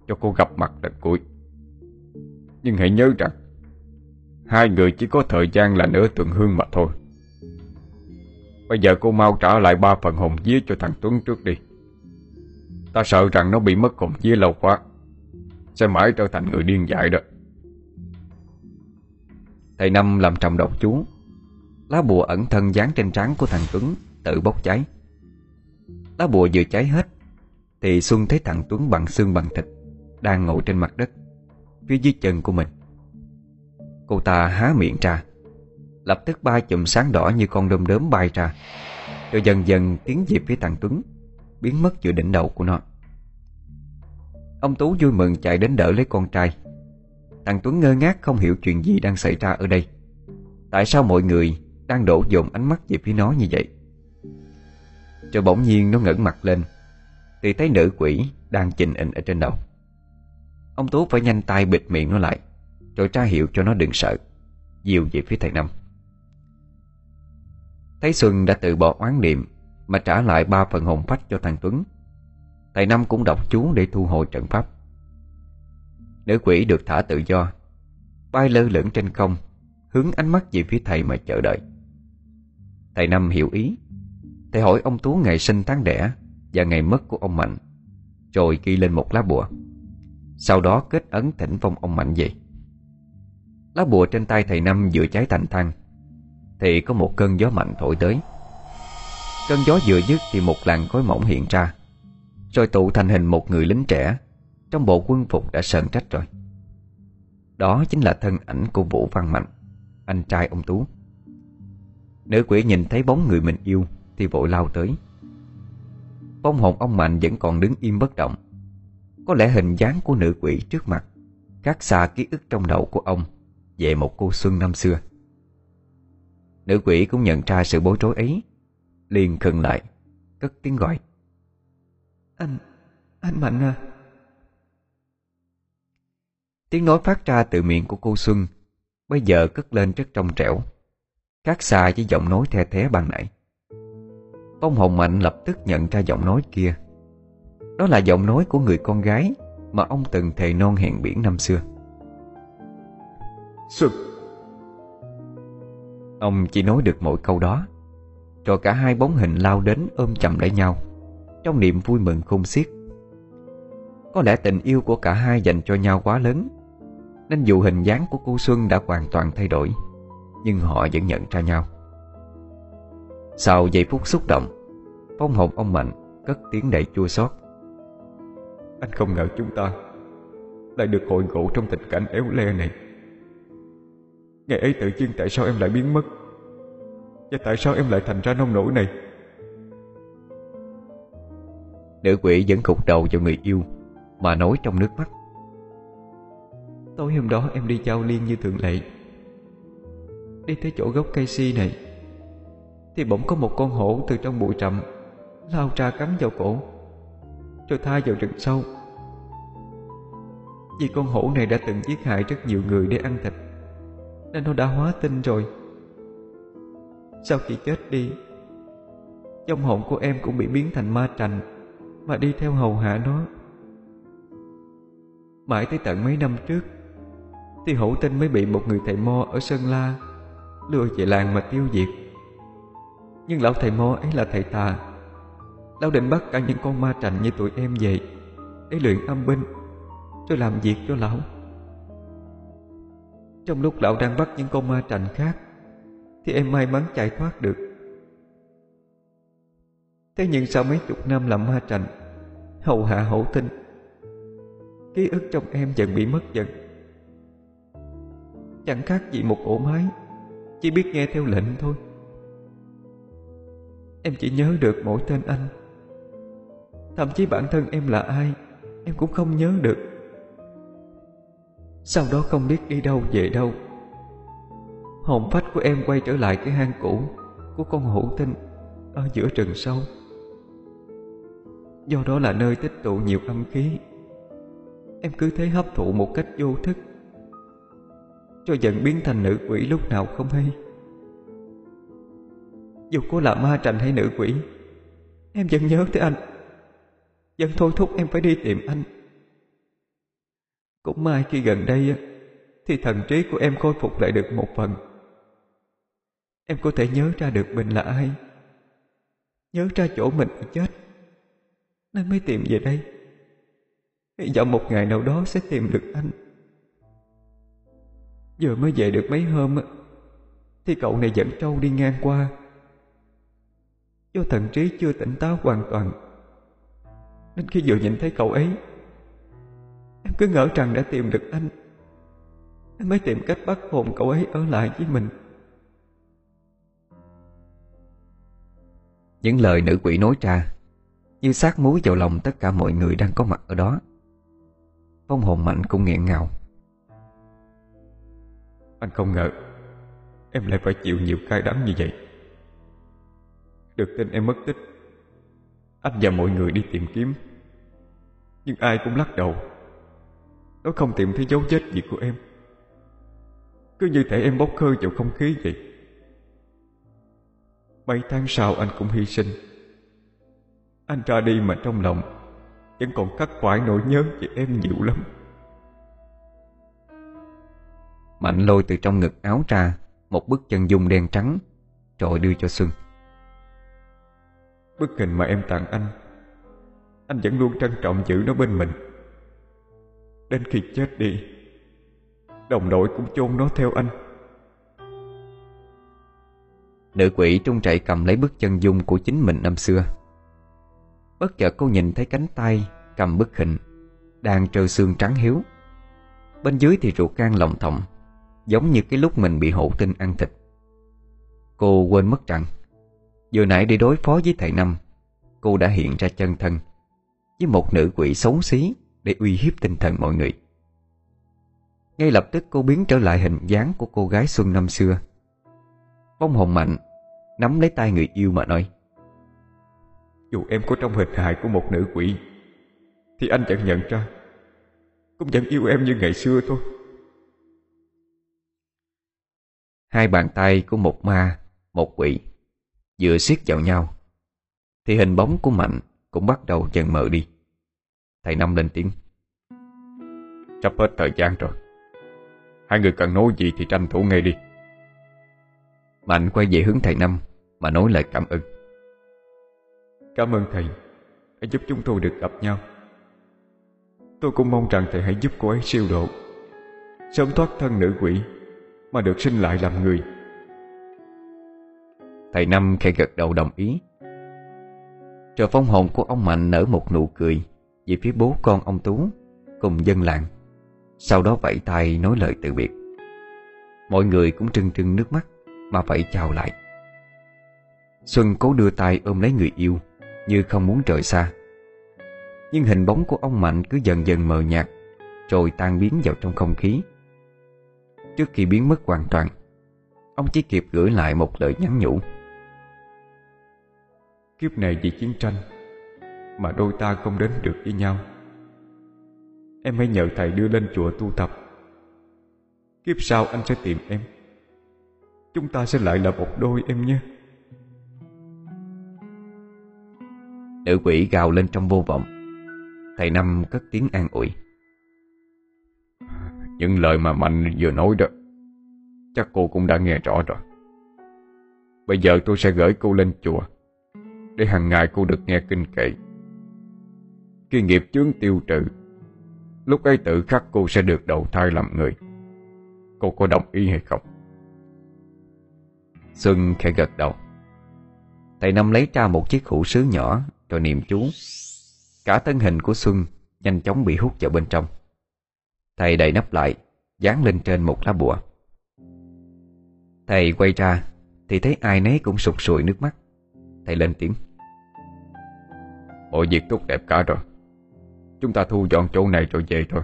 Cho cô gặp mặt lần cuối. Nhưng hãy nhớ rằng, Hai người chỉ có thời gian là nửa tuần hương mà thôi. Bây giờ cô mau trả lại ba phần hồn vía cho thằng Tuấn trước đi. Ta sợ rằng nó bị mất hồn vía lâu quá, Sẽ mãi trở thành người điên dại đó. Thầy Năm làm trầm độc chú, Lá bùa ẩn thân dán trên trán của thằng Tuấn Tự bốc cháy. Lá bùa vừa cháy hết, Thì Xuân thấy thằng Tuấn bằng xương bằng thịt Đang ngồi trên mặt đất, Phía dưới chân của mình. Cô ta há miệng ra, Lập tức ba chùm sáng đỏ như con đom đớm bay ra, Rồi dần dần tiến về phía thằng Tuấn, Biến mất giữa đỉnh đầu của nó. Ông Tú vui mừng chạy đến đỡ lấy con trai Thằng Tuấn ngơ ngác không hiểu chuyện gì đang xảy ra ở đây. Tại sao mọi người đang đổ dồn ánh mắt về phía nó như vậy? Rồi bỗng nhiên nó ngẩng mặt lên, Thì thấy nữ quỷ đang chình ịnh ở trên đầu. Ông Tú phải nhanh tay bịt miệng nó lại, Rồi tra hiệu cho nó đừng sợ, Dìu về phía thầy Năm. Thấy Xuân đã từ bỏ oán niệm Mà trả lại ba phần hồn phách cho thằng Tuấn, Thầy Năm cũng đọc chú để thu hồi trận pháp. Nữ quỷ được thả tự do. Bay lơ lửng trên không, Hướng ánh mắt về phía thầy mà chờ đợi. Thầy Năm hiểu ý. Thầy hỏi ông Tú ngày sinh tháng đẻ Và ngày mất của ông Mạnh, Rồi ghi lên một lá bùa. Sau đó kết ấn thỉnh phong ông Mạnh về. Lá bùa trên tay thầy Năm vừa cháy thành thang Thì có một cơn gió mạnh thổi tới. Cơn gió vừa dứt thì một làn khói mỏng hiện ra, Rồi tụ thành hình một người lính trẻ. Trong bộ quân phục đã sợn trách rồi. Đó chính là thân ảnh của Vũ Văn Mạnh Anh trai ông Tú. Nữ quỷ nhìn thấy bóng người mình yêu Thì vội lao tới. Bóng hồn ông Mạnh vẫn còn đứng im bất động. Có lẽ hình dáng của nữ quỷ trước mặt Khác xa ký ức trong đầu của ông Về một cô Xuân năm xưa. Nữ quỷ cũng nhận ra sự bối rối ấy liền khừng lại Cất tiếng gọi. Anh, anh Mạnh à. Tiếng nói phát ra từ miệng của cô Xuân Bây giờ cất lên rất trong trẻo Khác xa với giọng nói the thế ban nãy. Bông hồng mạnh lập tức nhận ra giọng nói kia. Đó là giọng nói của người con gái Mà ông từng thề non hẹn biển năm xưa. Xuân. Ông chỉ nói được mỗi câu đó Rồi cả hai bóng hình lao đến ôm chầm lấy nhau Trong niềm vui mừng khôn xiết. Có lẽ tình yêu của cả hai dành cho nhau quá lớn Nên dù hình dáng của cô Xuân đã hoàn toàn thay đổi Nhưng họ vẫn nhận ra nhau. Sau giây phút xúc động Phong hồn ông Mạnh cất tiếng đầy chua xót. Anh không ngờ chúng ta Lại được hội ngộ trong tình cảnh éo le này. Ngày ấy tự nhiên tại sao em lại biến mất? Và tại sao em lại thành ra nông nổi này? Nữ quỷ vẫn cục đầu vào người yêu Mà nói trong nước mắt Tối hôm đó em đi giao liên như thường lệ. Đi tới chỗ gốc cây si này, Thì bỗng có một con hổ từ trong bụi rậm Lao ra cắn vào cổ, Rồi tha vào rừng sâu. Vì con hổ này đã từng giết hại rất nhiều người để ăn thịt, Nên nó đã hóa tinh rồi. Sau khi chết đi Trong hồn của em cũng bị biến thành ma trành Mà đi theo hầu hạ nó. Mãi tới tận mấy năm trước thì hổ tinh mới bị một người thầy mo ở Sơn La Lừa về làng mà tiêu diệt. Nhưng lão thầy mo ấy là thầy tà. Lão định bắt cả những con ma trành như tụi em về Để luyện âm binh Rồi làm việc cho lão. Trong lúc lão đang bắt những con ma trành khác, Thì em may mắn chạy thoát được. Thế nhưng sau mấy chục năm làm ma trành Hầu hạ hổ tinh Ký ức trong em dần bị mất dần. Chẳng khác gì một ổ máy. Chỉ biết nghe theo lệnh thôi. Em chỉ nhớ được mỗi tên anh. Thậm chí bản thân em là ai, Em cũng không nhớ được. Sau đó không biết đi đâu, về đâu. Hồn phách của em quay trở lại cái hang cũ Của con hổ tinh Ở giữa rừng sâu. Do đó là nơi tích tụ nhiều âm khí. Em cứ thế hấp thụ một cách vô thức. Cho dần biến thành nữ quỷ lúc nào không hay. Dù có là ma trành hay nữ quỷ, Em vẫn nhớ tới anh. Vẫn thôi thúc em phải đi tìm anh. Cũng may khi gần đây Thì thần trí của em khôi phục lại được một phần. Em có thể nhớ ra được mình là ai, Nhớ ra chỗ mình đã chết, Nên mới tìm về đây. Hy vọng một ngày nào đó sẽ tìm được anh. Giờ mới về được mấy hôm Thì cậu này dẫn trâu đi ngang qua. Do thần trí chưa tỉnh táo hoàn toàn, Nên khi vừa nhìn thấy cậu ấy, Em cứ ngỡ rằng đã tìm được anh. Em mới tìm cách bắt hồn cậu ấy ở lại với mình. Những lời nữ quỷ nói ra Như sát muối vào lòng tất cả mọi người đang có mặt ở đó. Phong hồn mạnh cũng nghẹn ngào. Anh không ngờ Em lại phải chịu nhiều cay đắng như vậy. Được tin em mất tích, Anh và mọi người đi tìm kiếm, Nhưng ai cũng lắc đầu. Nó không tìm thấy dấu vết gì của em. Cứ như thể em bốc hơi vào không khí vậy. Mấy tháng sau anh cũng hy sinh. Anh ra đi mà trong lòng Vẫn còn khắc khoải nỗi nhớ về em nhiều lắm. Mạnh lôi từ trong ngực áo ra Một bức chân dung đen trắng Rồi đưa cho Xuân. Bức hình mà em tặng anh Anh vẫn luôn trân trọng giữ nó bên mình. Đến khi chết đi Đồng đội cũng chôn nó theo anh. Nữ quỷ trung chạy cầm lấy bức chân dung của chính mình năm xưa. Bất chợt cô nhìn thấy cánh tay Cầm bức hình Đang trơ xương trắng hiếu. Bên dưới thì ruột gan lòng thòng Giống như cái lúc mình bị hổ tinh ăn thịt. Cô quên mất rằng, Vừa nãy để đối phó với thầy Năm, Cô đã hiện ra chân thân, Với một nữ quỷ xấu xí Để uy hiếp tinh thần mọi người. Ngay lập tức cô biến trở lại hình dáng Của cô gái Xuân năm xưa. Phong hồng mạnh, Nắm lấy tay người yêu mà nói, Dù em có trong hình hài của một nữ quỷ, Thì anh chẳng nhận ra. Cũng vẫn yêu em như ngày xưa thôi. Hai bàn tay của một ma Một quỷ Vừa siết vào nhau Thì hình bóng của Mạnh Cũng bắt đầu dần mờ đi. Thầy Năm lên tiếng. Sắp hết thời gian rồi. Hai người cần nói gì thì tranh thủ ngay đi. Mạnh quay về hướng thầy Năm Mà nói lời cảm ơn. Cảm ơn thầy. Đã giúp chúng tôi được gặp nhau. Tôi cũng mong rằng thầy hãy giúp cô ấy siêu độ Sớm thoát thân nữ quỷ mà được sinh lại làm người. Thầy Năm khẽ gật đầu đồng ý. Rồi phong hồn của ông Mạnh nở một nụ cười Về phía bố con ông Tú Cùng dân làng. Sau đó vẫy tay nói lời từ biệt. Mọi người cũng trưng trưng nước mắt Mà phải chào lại. Xuân cố đưa tay ôm lấy người yêu Như không muốn rời xa. Nhưng hình bóng của ông Mạnh cứ dần dần mờ nhạt, Rồi tan biến vào trong không khí. Trước khi biến mất hoàn toàn Ông chỉ kịp gửi lại một lời nhắn nhủ. Kiếp này vì chiến tranh Mà đôi ta không đến được với nhau. Em hãy nhờ thầy đưa lên chùa tu tập. Kiếp sau anh sẽ tìm em. Chúng ta sẽ lại là một đôi em nhé. Nữ quỷ gào lên trong vô vọng. Thầy Năm cất tiếng an ủi những lời mà Mạnh vừa nói đó, Chắc cô cũng đã nghe rõ rồi. Bây giờ tôi sẽ gửi cô lên chùa, Để hàng ngày cô được nghe kinh kệ. Khi nghiệp chướng tiêu trừ, Lúc ấy tự khắc cô sẽ được đầu thai làm người. Cô có đồng ý hay không? Xuân khẽ gật đầu. Thầy Năm lấy ra một chiếc hũ sứ nhỏ Rồi niệm chú. Cả thân hình của Xuân Nhanh chóng bị hút vào bên trong. Thầy đậy nắp lại Dán lên trên một lá bùa. Thầy quay ra Thì thấy ai nấy cũng sụt sùi nước mắt. Thầy lên tiếng. Mọi việc tốt đẹp cả rồi. Chúng ta thu dọn chỗ này rồi về thôi.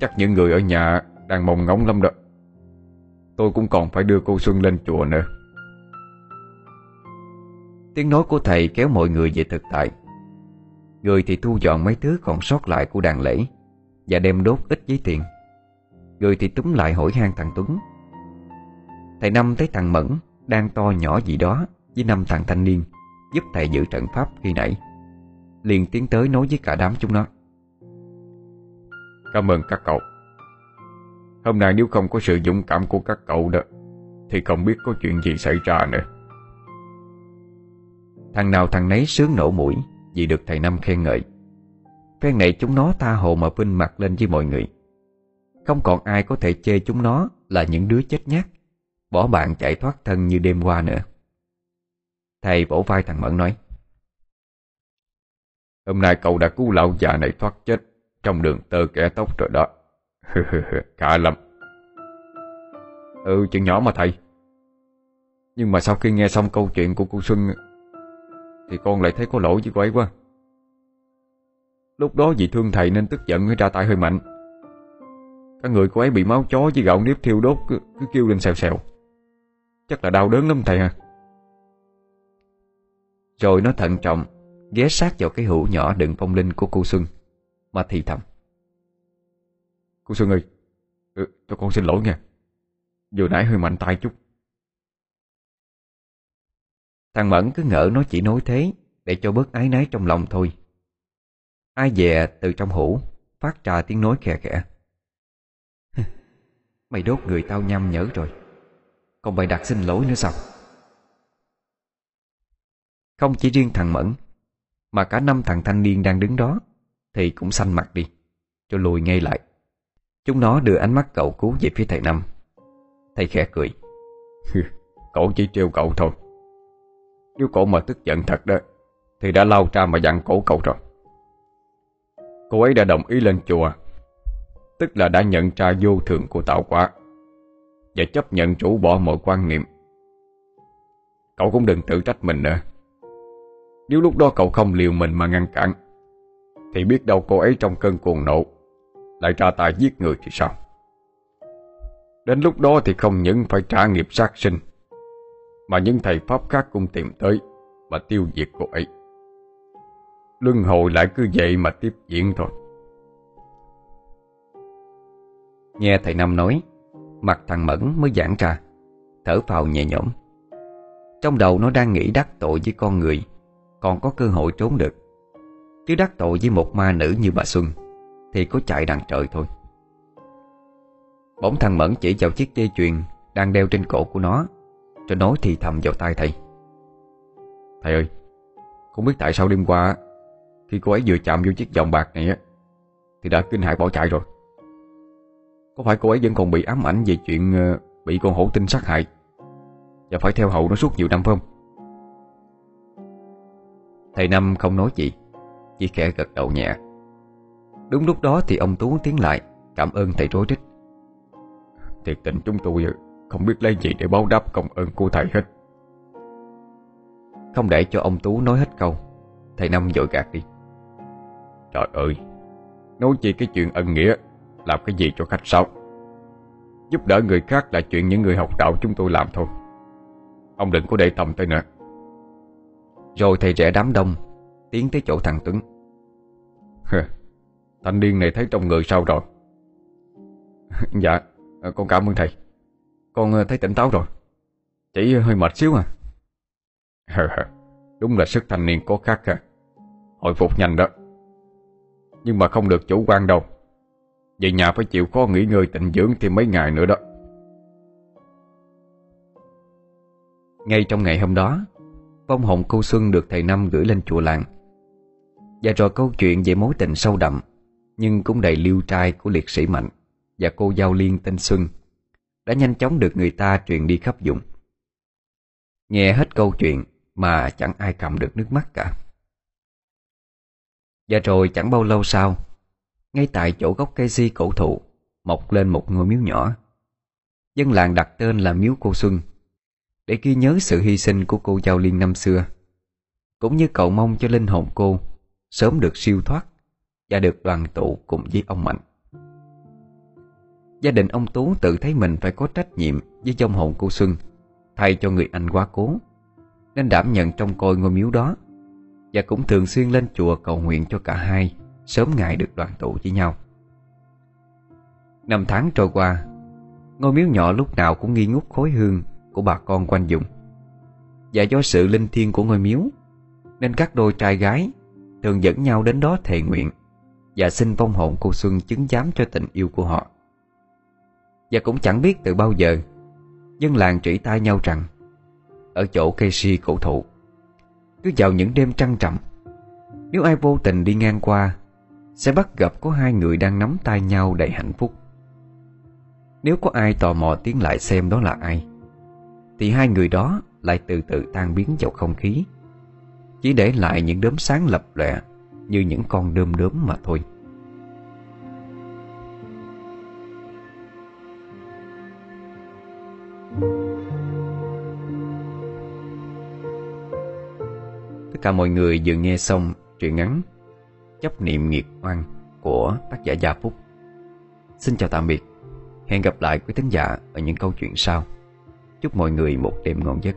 Chắc những người ở nhà Đang mong ngóng lắm đó. Tôi cũng còn phải đưa cô Xuân lên chùa nữa. Tiếng nói của thầy kéo mọi người về thực tại. Người thì thu dọn mấy thứ còn sót lại của đàn lễ Và đem đốt ít giấy tiền. Người thì túm lại hỏi han thằng Tuấn. Thầy Năm thấy thằng Mẫn Đang to nhỏ gì đó Với năm thằng thanh niên Giúp thầy giữ trận pháp khi nãy. Liền tiến tới nói với cả đám chúng nó. Cảm ơn các cậu. Hôm nay nếu không có sự dũng cảm của các cậu đó Thì không biết có chuyện gì xảy ra nữa. Thằng nào thằng nấy sướng nổ mũi Vì được thầy Năm khen ngợi Phen này chúng nó tha hồ mà vinh mặt lên với mọi người. Không còn ai có thể chê chúng nó Là những đứa chết nhát. Bỏ bạn chạy thoát thân như đêm qua nữa. Thầy vỗ vai thằng Mẫn nói, Hôm nay cậu đã cứu lão già này thoát chết Trong đường tơ kẻ tóc rồi đó. <laughs> Khả lắm. Ừ chuyện nhỏ mà thầy. Nhưng mà sau khi nghe xong câu chuyện của cô Xuân Thì con lại thấy có lỗi với cô ấy quá. Lúc đó vì thương thầy nên tức giận mới ra tay hơi mạnh. Các người cô ấy bị máu chó với gạo nếp thiêu đốt cứ, cứ kêu lên xèo xèo. Chắc là đau đớn lắm thầy à Rồi nó thận trọng Ghé sát vào cái hũ nhỏ đựng phong linh của cô Xuân Mà thì thầm. Cô Xuân ơi ừ, Cho con xin lỗi nha. Vừa nãy hơi mạnh tay chút. Thằng Mẫn cứ ngỡ nó chỉ nói thế Để cho bớt ái nái trong lòng thôi. Ai dè từ trong hũ, Phát ra tiếng nói khe khẽ. <laughs> Mày đốt người tao nhăm nhở rồi. Còn mày đặt xin lỗi nữa sao? Không chỉ riêng thằng Mẫn, Mà cả năm thằng thanh niên đang đứng đó, Thì cũng xanh mặt đi, Cho lùi ngay lại. Chúng nó đưa ánh mắt cậu cứu về phía thầy Năm. Thầy khẽ cười. cười <laughs> Cậu chỉ trêu cậu thôi. Nếu cậu mà tức giận thật đó, Thì đã lao ra mà dặn cổ cậu rồi. Cô ấy đã đồng ý lên chùa, Tức là đã nhận ra vô thường của tạo quả Và chấp nhận chủ bỏ mọi quan niệm. Cậu cũng đừng tự trách mình nữa. Nếu lúc đó cậu không liều mình mà ngăn cản, Thì biết đâu cô ấy trong cơn cuồng nộ Lại ra tay giết người thì sao? Đến lúc đó thì không những phải trả nghiệp sát sinh, Mà những thầy Pháp khác cũng tìm tới và tiêu diệt cô ấy. Luân hồi lại cứ vậy mà tiếp diễn thôi. Nghe thầy Năm nói, Mặt thằng Mẫn mới giãn ra, Thở phào nhẹ nhõm. Trong đầu nó đang nghĩ đắc tội với con người, Còn có cơ hội trốn được. Chứ đắc tội với một ma nữ như bà Xuân, Thì có chạy đằng trời thôi. Bỗng thằng Mẫn chỉ vào chiếc dây chuyền Đang đeo trên cổ của nó Cho nói thì thầm vào tai thầy. Thầy ơi, Không biết tại sao đêm qua khi cô ấy vừa chạm vô chiếc vòng bạc này á, Thì đã kinh hại bỏ chạy rồi. Có phải cô ấy vẫn còn bị ám ảnh Về chuyện ờ, bị con hổ tinh sát hại Và phải theo hậu nó suốt nhiều năm phải không? Thầy Năm không nói gì, Chỉ khẽ gật đầu nhẹ. Đúng lúc đó thì ông Tú tiến lại, Cảm ơn thầy rối rít. Thiệt tình chúng tôi ờ, không biết lấy gì để báo đáp công ơn của thầy hết. Không để cho ông Tú nói hết câu, Thầy Năm vội gạt đi. Trời ơi Nói chi cái chuyện ân nghĩa Làm cái gì cho khách sao Giúp đỡ người khác là chuyện những người học đạo chúng tôi làm thôi. Ông đừng có để tâm tới nữa. Rồi thầy trẻ đám đông Tiến tới chỗ thằng Tuấn. Thanh niên này thấy trong người sao rồi? <laughs> Dạ Con cảm ơn thầy. Con ờ, thấy tỉnh táo rồi. Chỉ hơi mệt xíu à. Đúng là sức thanh niên có khác à. Hồi phục nhanh đó nhưng mà không được chủ quan đâu Về nhà phải chịu khó nghỉ ngơi tịnh dưỡng thêm mấy ngày nữa đó Ngay trong ngày hôm đó, Vong hồn cô Xuân được thầy Năm gửi lên chùa làng Và rồi câu chuyện về mối tình sâu đậm, Nhưng cũng đầy liêu trai của liệt sĩ Mạnh và cô giao liên tên Xuân, đã nhanh chóng được người ta truyền đi khắp vùng. Nghe hết câu chuyện mà chẳng ai cầm được nước mắt cả. Và rồi chẳng bao lâu sau, ngay tại chỗ gốc cây di cổ thụ mọc lên một ngôi miếu nhỏ. Dân làng đặt tên là miếu cô Xuân để ghi nhớ sự hy sinh của cô Giao Liên năm xưa, cũng như cầu mong cho linh hồn cô sớm được siêu thoát và được đoàn tụ cùng với ông Mạnh. Gia đình ông Tú tự thấy mình phải có trách nhiệm với dòng hồn cô Xuân Thay cho người anh quá cố Nên đảm nhận trông coi ngôi miếu đó và cũng thường xuyên lên chùa cầu nguyện cho cả hai, Sớm ngày được đoàn tụ với nhau. Năm tháng trôi qua, Ngôi miếu nhỏ lúc nào cũng nghi ngút khối hương Của bà con quanh vùng. Và do sự linh thiêng của ngôi miếu, Nên các đôi trai gái Thường dẫn nhau đến đó thề nguyện Và xin vong hồn cô Xuân chứng giám cho tình yêu của họ. Và cũng chẳng biết từ bao giờ, Dân làng chỉ tay nhau rằng, Ở chỗ cây si cổ thụ cứ vào những đêm trăng trầm Nếu ai vô tình đi ngang qua, Sẽ bắt gặp có hai người đang nắm tay nhau đầy hạnh phúc. Nếu có ai tò mò tiến lại xem đó là ai, Thì hai người đó lại từ từ tan biến vào không khí, Chỉ để lại những đốm sáng lập lòe Như những con đơm đốm mà thôi. Tất cả mọi người vừa nghe xong truyện ngắn Chấp niệm nghiệp oan của tác giả Gia Phúc. Xin chào tạm biệt. Hẹn gặp lại quý thính giả ở những câu chuyện sau. Chúc mọi người một đêm ngon giấc.